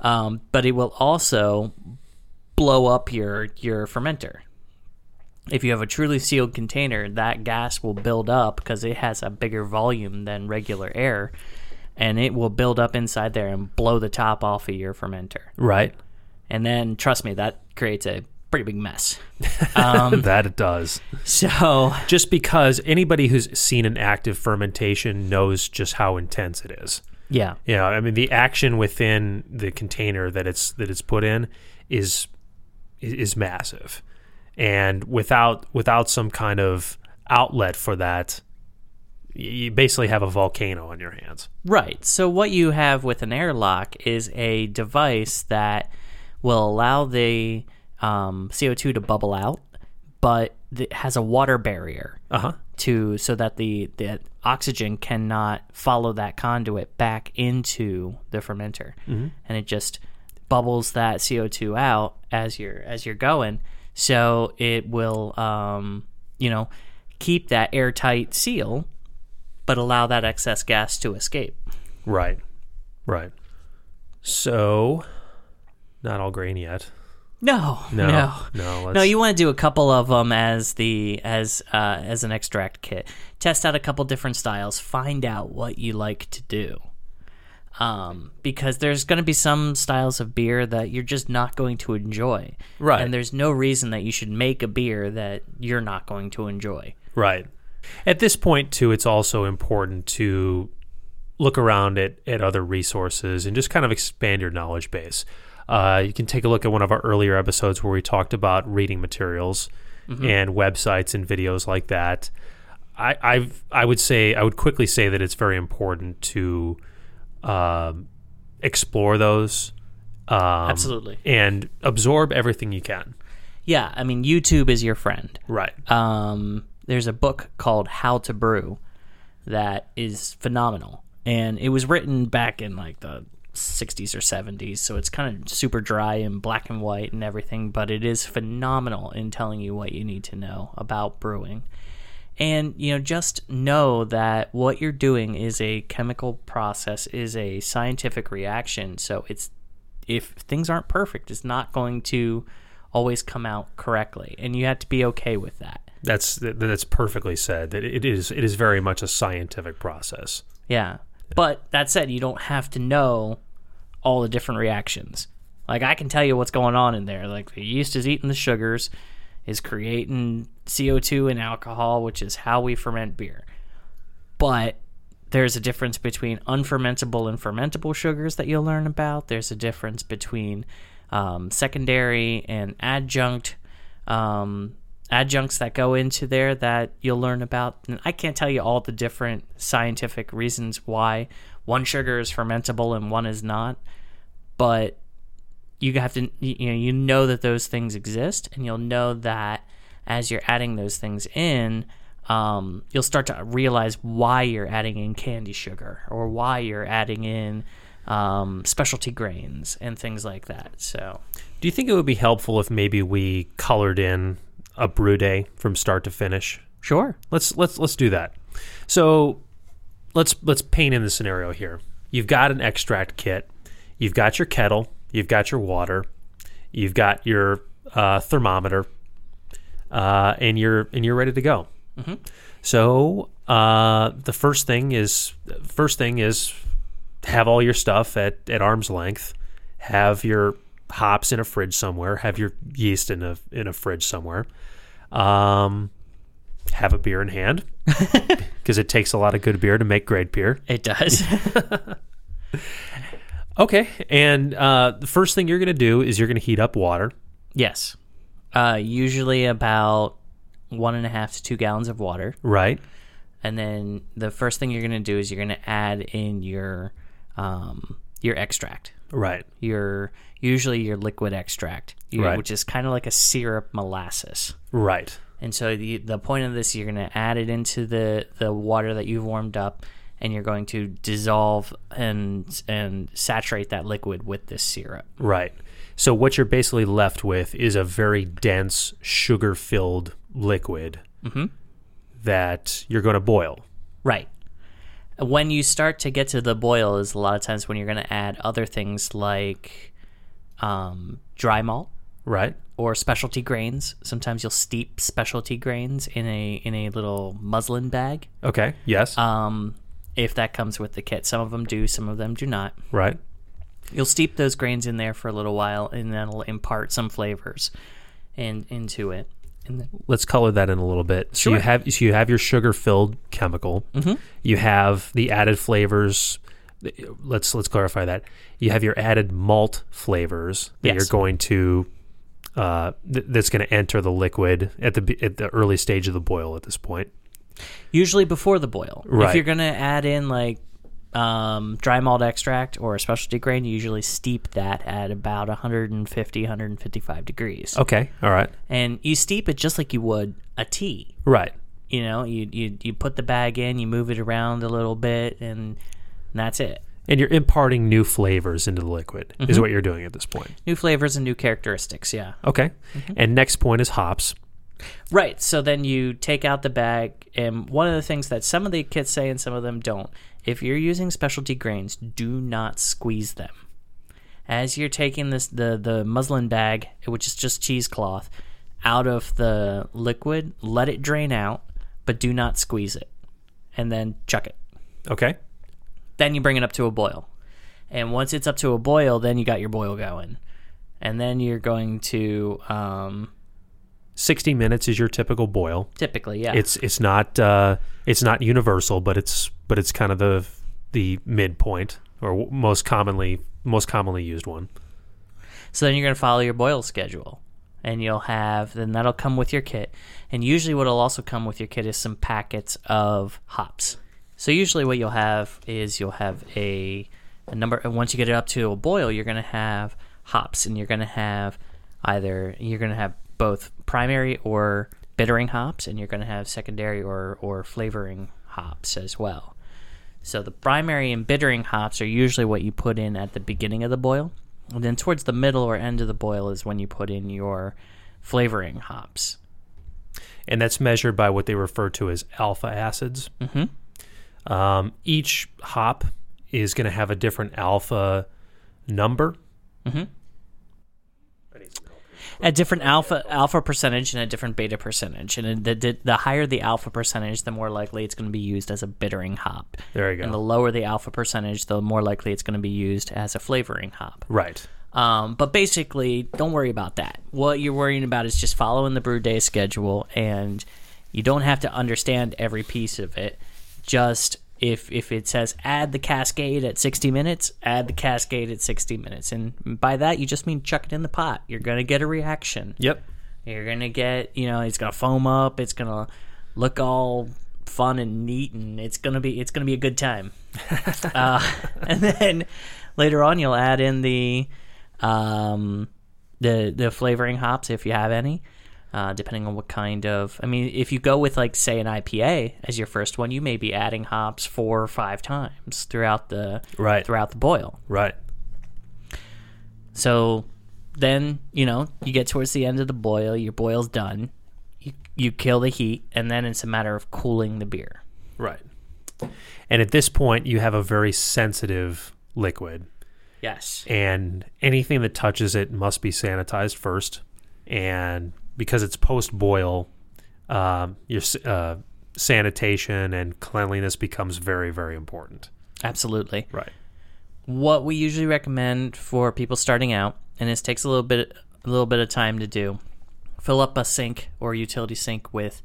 um, but it will also blow up your your fermenter. If you have a truly sealed container, that gas will build up because it has a bigger volume than regular air, and it will build up inside there and blow the top off of your fermenter. Right. And then, trust me, that creates a pretty big mess. [laughs] Um, that it does. So, Just because anybody who's seen an active fermentation knows just how intense it is. yeah, You know, I mean, the action within the container that it's that it's put in is is massive, and without without some kind of outlet for that, you basically have a volcano on your hands. right. So, what you have with an airlock is a device that will allow the um, CO2 to bubble out, but it has a water barrier Uh huh. to so that the, the oxygen cannot follow that conduit back into the fermenter, and it just bubbles that CO two out as you're as you're going. So it will, um, you know, keep that airtight seal, but allow that excess gas to escape. Right. Right. So, not all grain yet. No, No. no, No. No, you want to do a couple of them as the as uh, as an extract kit. Test out a couple different styles. Find out what you like to do. Um, because there's going to be some styles of beer that you're just not going to enjoy. Right. And there's no reason that you should make a beer that you're not going to enjoy. Right. At this point, too, it's also important to look around at, at other resources and just kind of expand your knowledge base. Uh, you can take a look at one of our earlier episodes where we talked about reading materials and websites and videos like that. I I've, I would say I would quickly say that it's very important to um, explore those um, Absolutely. and absorb everything you can. Yeah. I mean, YouTube is your friend. Right. um, there's a book called How to Brew that is phenomenal, and it was written back in like the 60s or 70s, so it's kind of super dry and black and white and everything, but it is phenomenal in telling you what you need to know about brewing. And you know, just know that what you're doing is a chemical process, is a scientific reaction. So it's if things aren't perfect, it's not going to always come out correctly, and you have to be okay with that. That's that's perfectly said. That it is it is very much a scientific process. Yeah. But that said, you don't have to know all the different reactions. Like I can tell you what's going on in there. Like the yeast is eating the sugars, is creating CO2 and alcohol, which is how we ferment beer. But there's a difference between unfermentable and fermentable sugars that you'll learn about. There's a difference between um, secondary and adjunct um, adjuncts that go into there that you'll learn about. And I can't tell you all the different scientific reasons why one sugar is fermentable and one is not, but you have to you know you know that those things exist, and you'll know that as you're adding those things in. Um, you'll start to realize why you're adding in candi sugar or why you're adding in um, specialty grains and things like that. So, Do you think it would be helpful if maybe we colored in a brew day from start to finish? sure. Let's let's let's do that. So let's let's paint in the scenario here. You've got an extract kit. You've got your kettle. You've got your water. You've got your uh, thermometer, uh, and you're and you're ready to go. So uh, the first thing is first thing is have all your stuff at, at arm's length. Have your hops in a fridge somewhere. Have your yeast in a in a fridge somewhere. Um, have a beer in hand [laughs] because it takes a lot of good beer to make great beer. It does. [laughs] Okay, and uh, the first thing you're going to do is you're going to heat up water. yes. Uh, usually about one and a half to two gallons of water. Right. And then the first thing you're going to do is you're going to add in your um, your extract. Right. Your usually your liquid extract, you- Right. which is kind of like a syrup molasses. Right. And so the the point of this, you're going to add it into the the water that you've warmed up, and you're going to dissolve and and saturate that liquid with this syrup. Right. So what you're basically left with is a very dense, sugar-filled liquid mm-hmm. that you're going to boil. Right. When you start to get to the boil is a lot of times when you're going to add other things like um, dry malt Right. or specialty grains. Sometimes you'll steep specialty grains in a in a little muslin bag. Okay. Yes. Um, if that comes with the kit, some of them do, some of them do not. right. You'll steep those grains in there for a little while, and that'll impart some flavors and into it. And Let's color that in a little bit. So you have so you have your sugar-filled chemical. You have the added flavors. Let's let's clarify that. You have your added malt flavors that Yes. you're going to uh, th- that's going to enter the liquid at the at the early stage of the boil. At this point, usually before the boil. If you're gonna add in like um, dry malt extract or a specialty grain, you usually steep that at about 150, 155 degrees. okay, all right, And you steep it just like you would a tea. right, You know, you you you put the bag in, you move it around a little bit, and that's it. and you're imparting new flavors into the liquid. Mm-hmm. Is what you're doing at this point. New flavors and new characteristics. Yeah. Okay, and next point is hops. Right. So then you take out the bag, and one of the things that some of the kits say and some of them don't, if you're using specialty grains, do not squeeze them. As you're taking this the the muslin bag, which is just cheesecloth, out of the liquid, let it drain out, but do not squeeze it, and then chuck it. Okay, Then you bring it up to a boil. And once it's up to a boil, then you got your boil going. And then you're going to um, 60 minutes is your typical boil. typically, yeah. It's it's not uh, it's not universal, but it's but it's kind of the the midpoint or most commonly most commonly used one. So then you're going to follow your boil schedule. And you'll have, then that'll come with your kit. And usually, what will also come with your kit is some packets of hops. So, usually, what you'll have is you'll have a, a number, and once you get it up to a boil, you're going to have hops. And you're going to have either, you're going to have both primary or bittering hops, and you're going to have secondary or, or flavoring hops as well. So the primary and bittering hops are usually what you put in at the beginning of the boil. And then towards the middle or end of the boil is when you put in your flavoring hops. and that's measured by what they refer to as alpha acids. Mm-hmm. Um, each hop is going to have a different alpha number. A different alpha alpha percentage and a different beta percentage. And the, the, the higher the alpha percentage, the more likely it's going to be used as a bittering hop. There you go. And the lower the alpha percentage, the more likely it's going to be used as a flavoring hop. right. Um, but basically, don't worry about that. What you're worrying about is just following the brew day schedule, and you don't have to understand every piece of it. Just if if it says add the cascade at 60 minutes, add the cascade at 60 minutes, and by that you just mean chuck it in the pot. You're gonna get a reaction. Yep. You're gonna get, you know, it's gonna foam up. It's gonna look all fun and neat, and it's gonna be it's gonna be a good time. [laughs] uh, [laughs] and then later on, you'll add in the um, the the flavoring hops if you have any. Uh, depending on what kind of, I mean, if you go with like say an IPA as your first one, you may be adding hops four or five times throughout the Right. throughout the boil. Right. So then, you know, you get towards the end of the boil, your boil's done. You, you kill the heat, and then it's a matter of cooling the beer. Right. And at this point, you have a very sensitive liquid, Yes. and anything that touches it must be sanitized first. And because it's post boil, um, your uh, sanitation and cleanliness becomes very, very important. Absolutely. Right. What we usually recommend for people starting out, and this takes a little bit a little bit of time to do, fill up a sink or utility sink with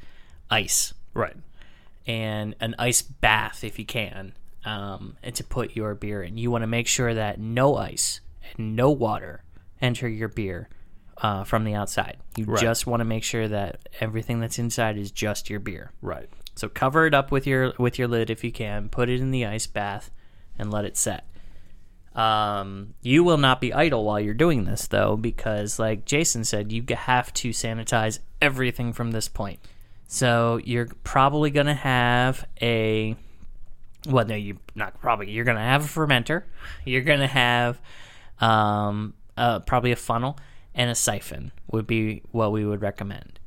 ice Right. and an ice bath if you can, um, and to put your beer in. You want to make sure that no ice and no water enter your beer uh, from the outside. You Right. just want to make sure that everything that's inside is just your beer. Right. So cover it up with your with your lid if you can. Put it in the ice bath and let it set. Um, you will not be idle while you're doing this though, because like Jason said, you have to sanitize everything from this point. So you're probably gonna have a well, no, you're not probably. You're gonna have a fermenter. You're gonna have um, uh, probably a funnel and a siphon would be what we would recommend.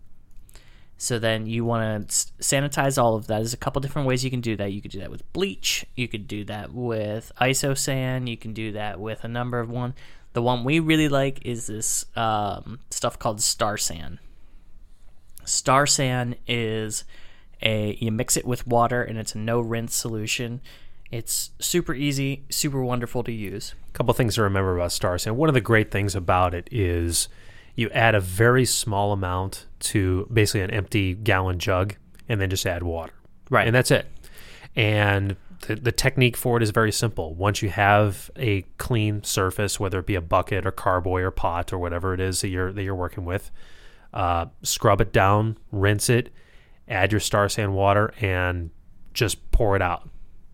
So then you want to sanitize all of that. There's a couple different ways you can do that. You could do that with bleach. You could do that with isosan. You can do that with a number of one. The one we really like is this um, stuff called Star San. Star San is a you mix it with water and it's a no rinse solution. It's super easy, super wonderful to use. A couple things to remember about Star San. One of the great things about it is you add a very small amount to basically an empty gallon jug and then just add water. Right. And that's it. And the, the technique for it is very simple. Once you have a clean surface, whether it be a bucket or carboy or pot or whatever it is that you're that you're working with, uh, scrub it down, rinse it, add your Star San water, and just pour it out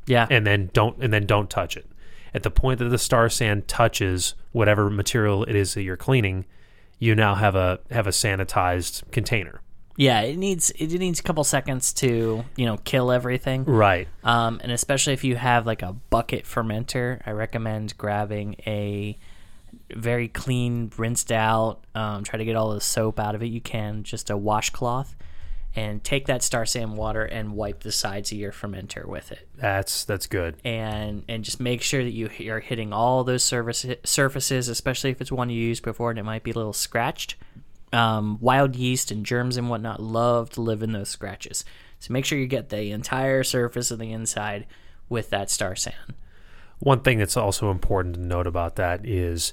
Yeah. and then don't and then don't touch it. At the point that the Star San touches whatever material it is that you're cleaning, you now have a have a sanitized container. yeah, it needs it needs a couple seconds to, you know, kill everything. Right. Um, and especially if you have like a bucket fermenter, I recommend grabbing a very clean, rinsed out, um, try to get all the soap out of it you can, just a washcloth, and take that Star San water and wipe the sides of your fermenter with it. That's that's good. And and just make sure that you are hitting all those surface, surfaces, especially if it's one you used before and it might be a little scratched. Um, wild yeast and germs and whatnot love to live in those scratches. So make sure you get the entire surface of the inside with that Star San. One thing that's also important to note about that is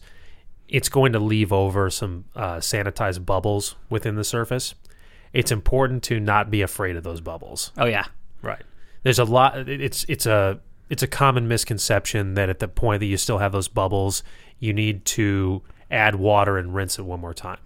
it's going to leave over some uh, sanitized bubbles within the surface. It's important to not be afraid of those bubbles. Oh yeah. Right. There's a lot. It's it's a it's a common misconception that at the point that you still have those bubbles, you need to add water and rinse it one more time.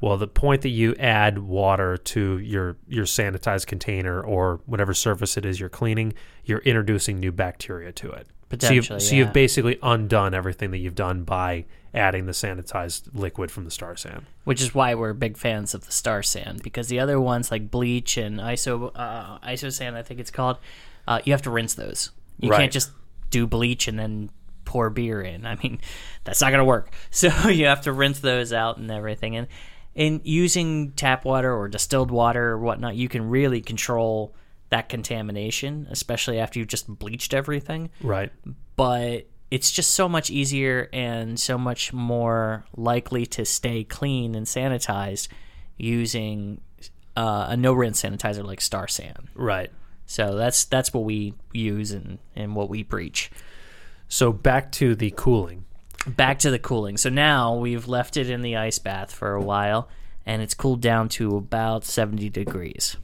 Well, the point that you add water to your your sanitized container or whatever surface it is you're cleaning, you're introducing new bacteria to it. So you've, Potentially, so you've basically undone everything that you've done by adding the sanitized liquid from the Star San. Which is why we're big fans of the Star San because the other ones like bleach and iso uh, iso sand, I think it's called, uh, you have to rinse those. You Right. can't just do bleach and then pour beer in. I mean, [laughs] that's not gonna work. [laughs] So you have to rinse those out and everything. And in using tap water or distilled water or whatnot, you can really control that contamination, especially after you've just bleached everything Right. but it's just so much easier and so much more likely to stay clean and sanitized using uh, a no rinse sanitizer like Star San. Right. So that's that's what we use and, and what we preach. So back to the cooling. Back to the cooling. So now we've left it in the ice bath for a while and it's cooled down to about 70 degrees.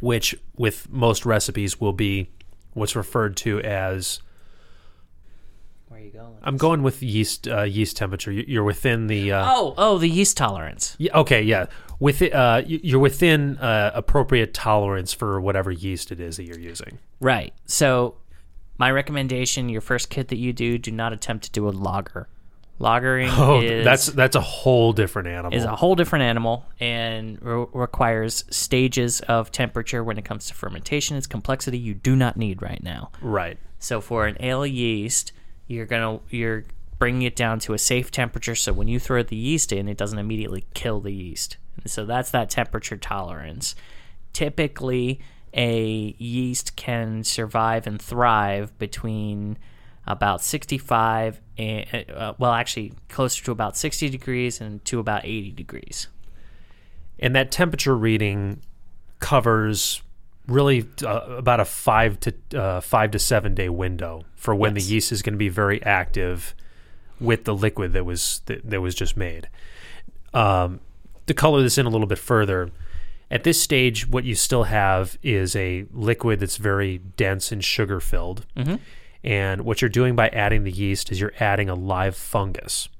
Which with most recipes will be what's referred to as Where are you going? I'm going with yeast uh, yeast temperature. You- You're within the uh, Oh, oh, the yeast tolerance. yeah, okay, yeah. With uh, you- you're within uh, appropriate tolerance for whatever yeast it is that you're using. Right. So, my recommendation: your first kit that you do, do not attempt to do a lager. Lagering [laughs] Oh, is that's that's a whole different animal. is a whole different animal and re- requires stages of temperature when it comes to fermentation. It's complexity you do not need right now. right. So for an ale yeast, you're gonna you're bringing it down to a safe temperature. So when you throw the yeast in, it doesn't immediately kill the yeast. And so that's that temperature tolerance. Typically, a yeast can survive and thrive between about 65 and uh, well, actually closer to about 60 degrees and to about 80 degrees. And that temperature reading covers really uh, about a five to uh, five to seven day window for when Yes. the yeast is going to be very active with the liquid that was that, that was just made. Um, to color this in a little bit further, at this stage, what you still have is a liquid that's very dense and sugar filled. And what you're doing by adding the yeast is you're adding a live fungus.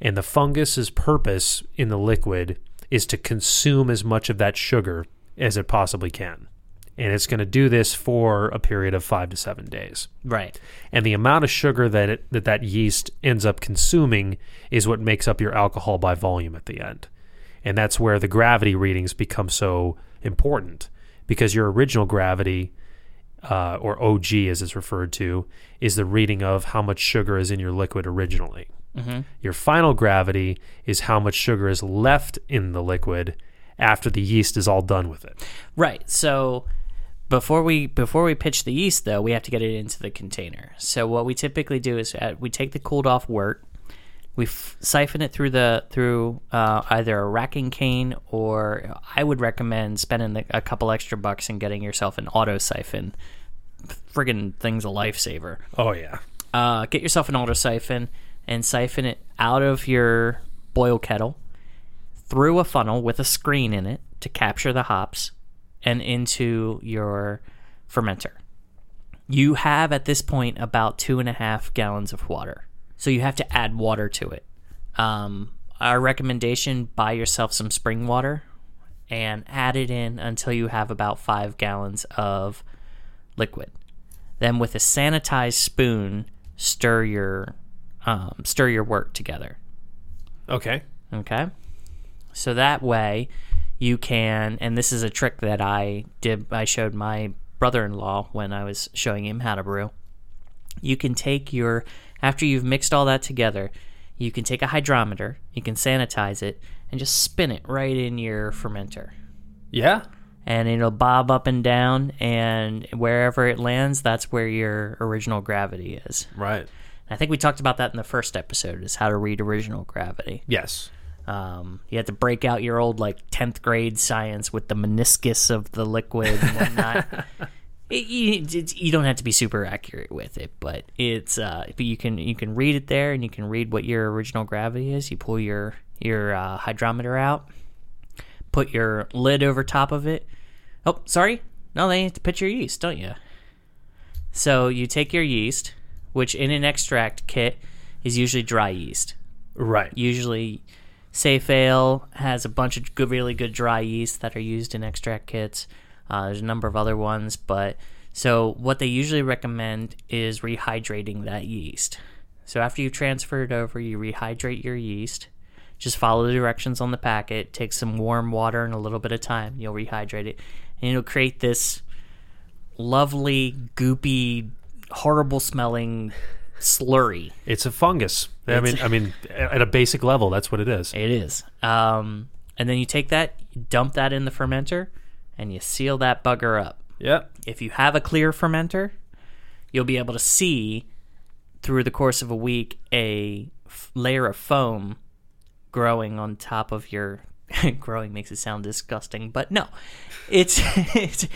And the fungus's purpose in the liquid is to consume as much of that sugar as it possibly can. And it's going to do this for a period of five to seven days. Right. And the amount of sugar that it, that, that yeast ends up consuming is what makes up your alcohol by volume at the end. And that's where the gravity readings become so important because your original gravity, uh, or OG as it's referred to, is the reading of how much sugar is in your liquid originally. Your final gravity is how much sugar is left in the liquid after the yeast is all done with it. Right. So before we before we pitch the yeast, though, we have to get it into the container. So what we typically do is uh, we take the cooled off wort, we f- siphon it through the through uh, either a racking cane or I would recommend spending the, a couple extra bucks and getting yourself an auto siphon. Friggin' thing's a lifesaver Oh, yeah. uh, get yourself an auto siphon and siphon it out of your boil kettle through a funnel with a screen in it to capture the hops and into your fermenter. You have at this point about two and a half gallons of water. So you have to add water to it. Um, our recommendation buy yourself some spring water and add it in until you have about five gallons of liquid. Then with a sanitized spoon, stir your um, stir your wort together. Okay. Okay, so that way you can, and this is a trick that I did. I showed my brother-in-law when I was showing him how to brew. You can take your after you've mixed all that together, you can take a hydrometer, you can sanitize it, and just spin it right in your fermenter Yeah. and it'll bob up and down and wherever it lands that's where your original gravity is Right. i think we talked about that in the first episode is how to read original gravity Yes. um, you have to break out your old like 10th grade science with the meniscus of the liquid and whatnot [laughs] It, you, don't have to be super accurate with it, but it's uh, but you can you can read it there, and you can read what your original gravity is. You pull your your uh, hydrometer out, put your lid over top of it. Oh, sorry, no, they need to put your yeast, don't you? So you take your yeast, which in an extract kit is usually dry yeast. Right. Usually, Safale has a bunch of good, really good dry yeast that are used in extract kits. Uh, there's a number of other ones, but so what they usually recommend is rehydrating that yeast. So after you transfer it over, you rehydrate your yeast. Just follow the directions on the packet. Take some warm water and a little bit of time. You'll rehydrate it, and it'll create this lovely, goopy, horrible smelling slurry. It's a fungus. I mean, I mean, at a basic level, that's what it is. It is. Um, and then you take that, dump that in the fermenter, and you seal that bugger up. Yep. If you have a clear fermenter, you'll be able to see through the course of a week a f- layer of foam growing on top of your. [laughs] growing makes it sound disgusting, but no, it's [laughs] it's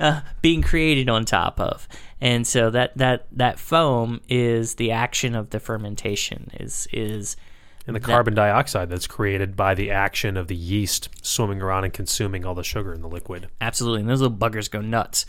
uh, being created on top of, and so that that that foam is the action of the fermentation. Is is And the that- carbon dioxide that's created by the action of the yeast swimming around and consuming all the sugar in the liquid. absolutely, and those little buggers go nuts.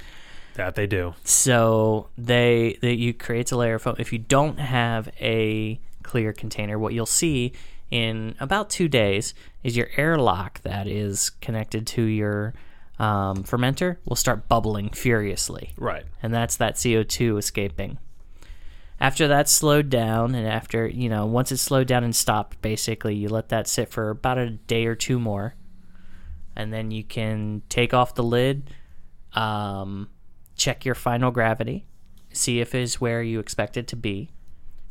That they do. So they that you create a layer of foam. If you don't have a clear container, what you'll see in about two days is your airlock that is connected to your um, fermenter will start bubbling furiously, Right. and that's that CO two escaping. After that's slowed down, and after you know, once it's slowed down and stopped, basically you let that sit for about a day or two more, and then you can take off the lid, um, check your final gravity, see if it's where you expect it to be.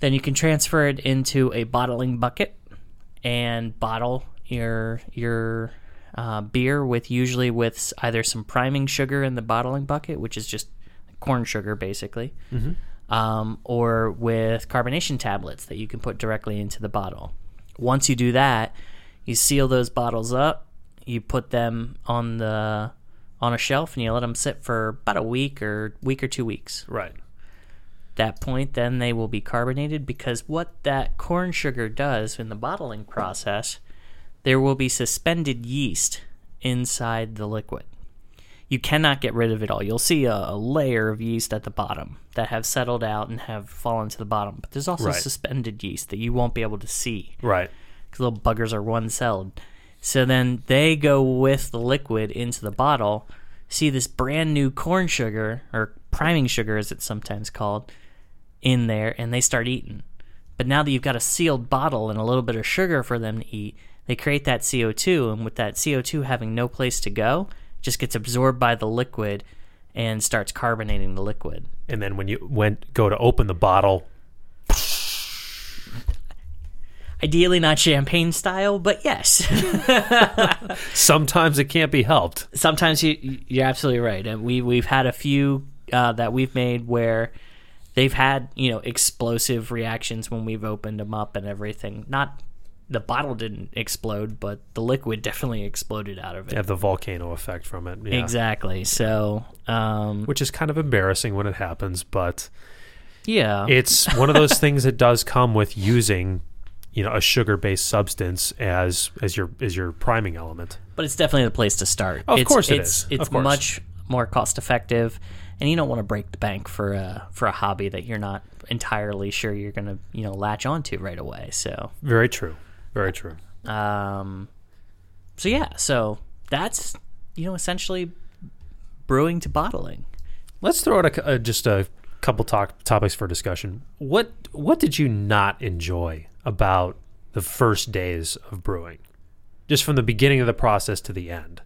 Then you can transfer it into a bottling bucket and bottle your your uh, beer with usually with either some priming sugar in the bottling bucket, which is just corn sugar basically, um, or with carbonation tablets that you can put directly into the bottle. Once you do that, you seal those bottles up. You put them on the on a shelf and you let them sit for about a week or week or two weeks Right. that point, then they will be carbonated because what that corn sugar does in the bottling process, there will be suspended yeast inside the liquid. You cannot get rid of it all. You'll see a, a layer of yeast at the bottom that have settled out and have fallen to the bottom. But there's also Right. suspended yeast that you won't be able to see Right. because little buggers are one celled. So then they go with the liquid into the bottle, see this brand new corn sugar, or priming sugar as it's sometimes called, in there, and they start eating. But now that you've got a sealed bottle and a little bit of sugar for them to eat, they create that CO2, and with that CO2 having no place to go, just gets absorbed by the liquid and starts carbonating the liquid. And then when you went go to open the bottle, Ideally, not champagne style, but yes. [laughs] sometimes it can't be helped. sometimes you you're absolutely right, and we we've had a few uh, that we've made where they've had you know explosive reactions when we've opened them up and everything. Not the bottle didn't explode, but the liquid definitely exploded out of it. Have the volcano effect from it. Yeah. Exactly. So, um, Which is kind of embarrassing when it happens, but yeah, it's one of those [laughs] things that does come with using, you know, a sugar-based substance as as your as your priming element. but it's definitely the place to start. Of it's, course it it's, is. It's course. much more cost effective, and you don't want to break the bank for a for a hobby that you're not entirely sure you're going to you know latch onto right away. So. Very true. Very true. Um, so yeah, so that's you know essentially brewing to bottling. Let's throw out a, uh, just a couple talk, topics for discussion. What what did you not enjoy about the first days of brewing? Just from the beginning of the process to the end.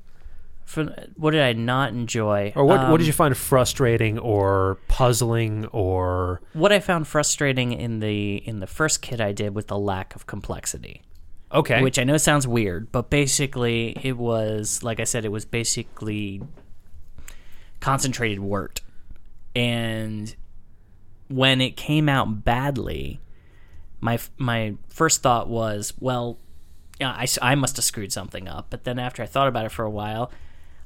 For, what did I not enjoy? Or what, what did Um, you find frustrating or puzzling or What I found frustrating in the in the first kit I did was the lack of complexity. Okay? Which I know sounds weird, but basically it was like I said, it was basically concentrated wort. And when it came out badly, my my first thought was, well, I, I, must have screwed something up. But then after I thought about it for a while,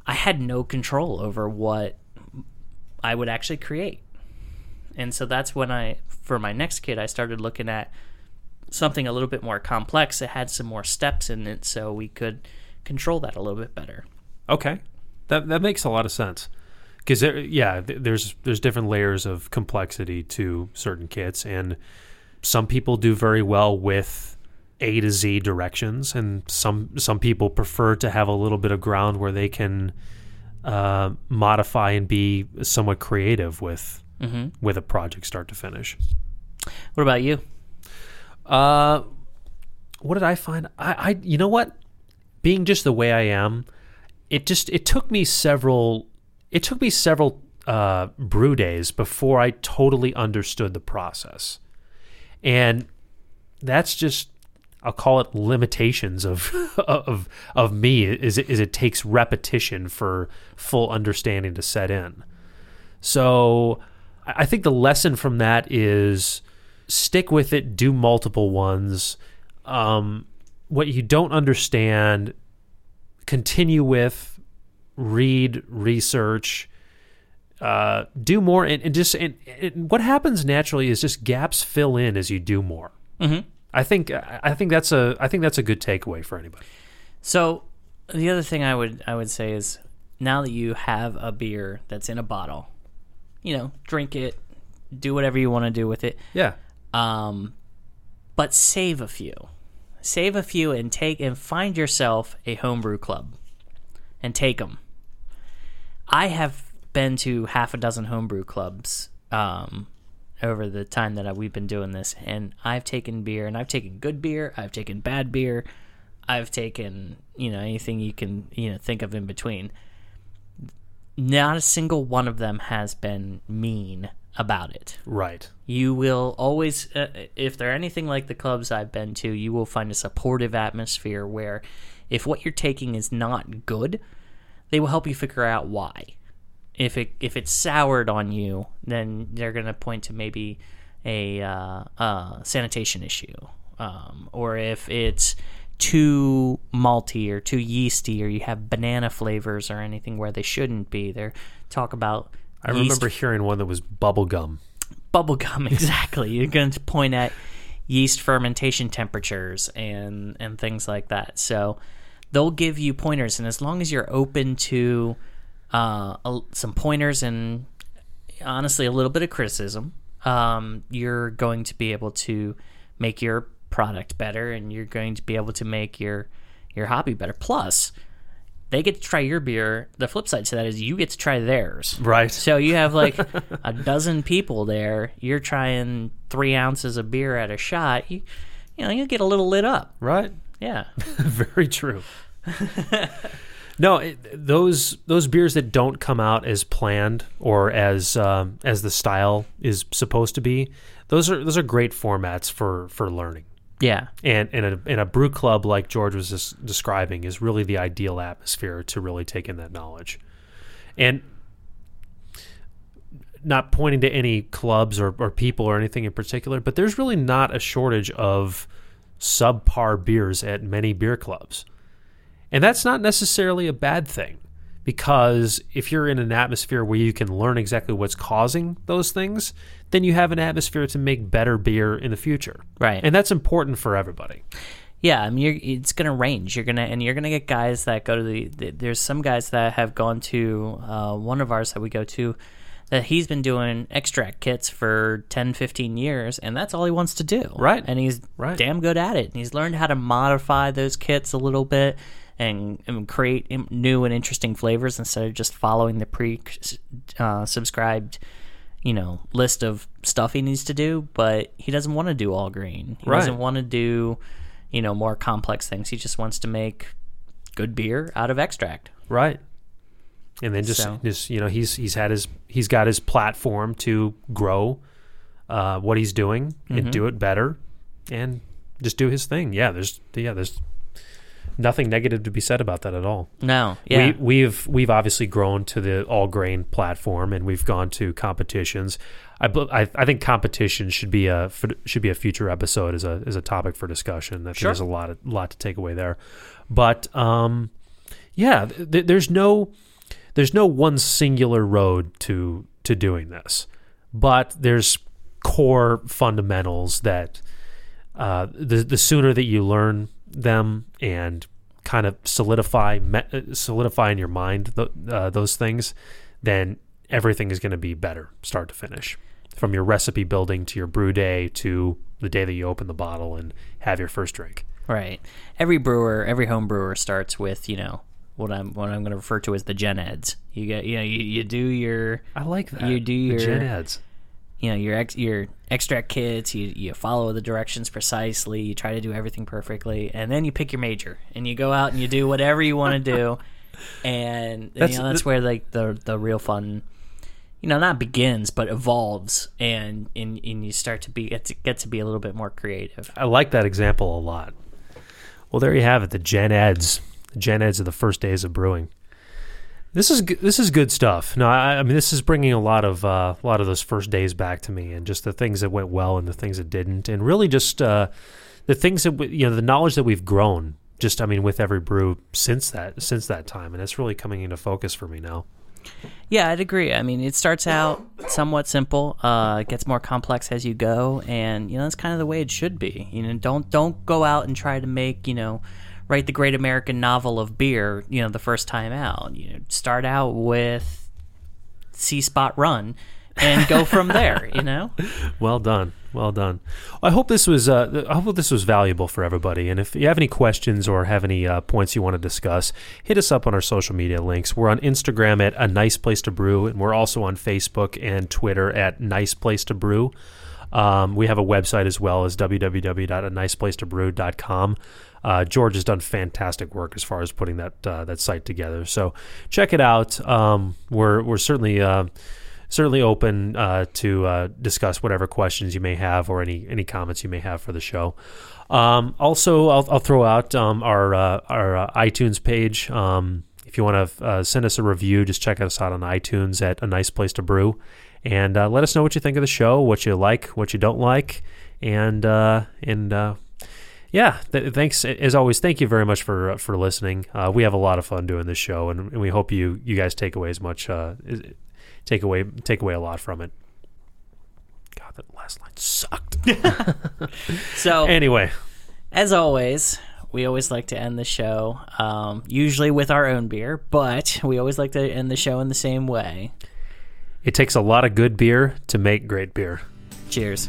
I had no control over what I would actually create. And so that's when I, for my next kid, I started looking at something a little bit more complex. It had some more steps in it, so we could control that a little bit better. Okay, that that makes a lot of sense. Because there, yeah, there's there's different layers of complexity to certain kits, and some people do very well with A to Z directions, and some some people prefer to have a little bit of ground where they can uh, modify and be somewhat creative with Mm-hmm. with a project start to finish. What about you? Uh, what did I find? I, I, you know what? Being just the way I am, it just it took me several, it took me several uh, brew days before I totally understood the process, and that's just I'll call it limitations of [laughs] of of me. Is it, is it takes repetition for full understanding to set in. So I I think the lesson from that is stick with it, do multiple ones. Um, what you don't understand, continue with, read, research, uh, do more, and, and just and, and what happens naturally is just gaps fill in as you do more. Mm-hmm. I think I think that's a I think that's a good takeaway for anybody. So the other thing I would I would say is now that you have a beer that's in a bottle, you know, drink it, do whatever you want to do with it. Yeah, Um, but save a few, save a few, and take and find yourself a homebrew club, and take them. I have been to half a dozen homebrew clubs um, over the time that we've been doing this, and I've taken beer, and I've taken good beer, I've taken bad beer, I've taken you know anything you can you know think of in between. Not a single one of them has been mean about it. Right. you will always uh, if they're anything like the clubs i've been to you will find a supportive atmosphere where if what you're taking is not good they will help you figure out why. If it if it's soured on you then they're going to point to maybe a uh, uh, sanitation issue. Um, or if it's too malty or too yeasty or you have banana flavors or anything where they shouldn't be they talk about I yeast. remember hearing one that was bubble gum. bubblegum [laughs] exactly. You're going to point at yeast fermentation temperatures and and things like that. So they'll give you pointers and as long as you're open to uh, a- some pointers and honestly a little bit of criticism um, you're going to be able to make your product better and you're going to be able to make your your hobby better. Plus they get to try your beer the flip side to that is you get to try theirs Right. so you have like [laughs] a dozen people there. You're trying three ounces of beer at a shot. You, you know, you get a little lit up. Right. Yeah. [laughs] Very true. no, it, those those beers that don't come out as planned or as um, as the style is supposed to be, those are those are great formats for for learning. Yeah. And in a a brew club like George was just describing is really the ideal atmosphere to really take in that knowledge. And not pointing to any clubs or, or people or anything in particular, but there's really not a shortage of subpar beers at many beer clubs. And that's not necessarily a bad thing because if you're in an atmosphere where you can learn exactly what's causing those things, then you have an atmosphere to make better beer in the future. Right. And that's important for everybody. Yeah, I mean, you're, it's going to range. You're gonna, and you're gonna get guys that go to the. the there's some guys that have gone to uh, one of ours that we go to, that he's been doing extract kits for 10, 15 years, and that's all he wants to do. Right. And he's Right. damn good at it. And he's learned how to modify those kits a little bit and, and create new and interesting flavors instead of just following the pre uh, subscribed, you know, list of stuff he needs to do. But he doesn't want to do all grain. He Right. doesn't want to do, you know, more complex things. He just wants to make good beer out of extract. Right. And then just, So- just you know, he's he's had his he's got his platform to grow uh, what he's doing and do it better and just do his thing. Yeah, there's yeah, there's nothing negative to be said about that at all. No, yeah, We, we've we've obviously grown to the all grain platform, and we've gone to competitions. I, I I think competition should be a should be a future episode as a as a topic for discussion. I think Sure. there's a lot of, lot to take away there, but um, yeah, th- there's no there's no one singular road to to doing this, but there's core fundamentals that uh, the the sooner that you learn them and kind of solidify me, solidify in your mind th- uh, those things, then everything is going to be better, start to finish, from your recipe building to your brew day to the day that you open the bottle and have your first drink. Right. Every brewer, every home brewer starts with you know what I'm what I'm going to refer to as the gen eds. You get you know you, you do your I like that. You do The your- gen eds. You know your ex, your extract kits. You you follow the directions precisely. You try to do everything perfectly, and then you pick your major and you go out and you do whatever you want to do. [laughs] And That's- you know that's where like the the real fun. You know, not begins, but evolves, and and, and you start to be get to, get to be a little bit more creative. I like that example a lot. Well, there you have it. The gen eds. The gen eds are the first days of brewing. This is this is good stuff. No, I, I mean this is bringing a lot of uh, a lot of those first days back to me, and just the things that went well and the things that didn't, and really just uh, the things that we, you know the knowledge that we've grown. Just I mean with every brew since that since that time, and it's really coming into focus for me now. Yeah, I'd agree. I mean, it starts out somewhat simple, uh, gets more complex as you go, and you know that's kind of the way it should be. You know, don't don't go out and try to make you know write the great American novel of beer. You know, the first time out. You know, start out with See Spot Run, and go from there. You know. [laughs] Well done, well done. I hope this was uh, I hope this was valuable for everybody. And if you have any questions or have any uh, points you want to discuss, hit us up on our social media links. We're on Instagram at a nice place to brew, and we're also on Facebook and Twitter at nice place to brew. Um, we have a website as well as www.aniceplacetobrew.com. Uh, George has done fantastic work as far as putting that uh, that site together. So check it out. Um, we're we're certainly uh, certainly open uh, to uh, discuss whatever questions you may have or any any comments you may have for the show. Um, also, I'll, I'll throw out um, our uh, our iTunes page. Um, if you want to send us a review, just check us out on iTunes at a nice place to brew, and let us know what you think of the show, what you like, what you don't like, and and yeah, th- thanks as always. Thank you very much for for listening. Uh, we have a lot of fun doing this show, and, and we hope you you guys take away as much uh, take away take away a lot from it. God, that last line sucked. [laughs] [laughs] So anyway, As always, we always like to end the show, um, usually with our own beer, but we always like to end the show in the same way. it takes a lot of good beer to make great beer. Cheers.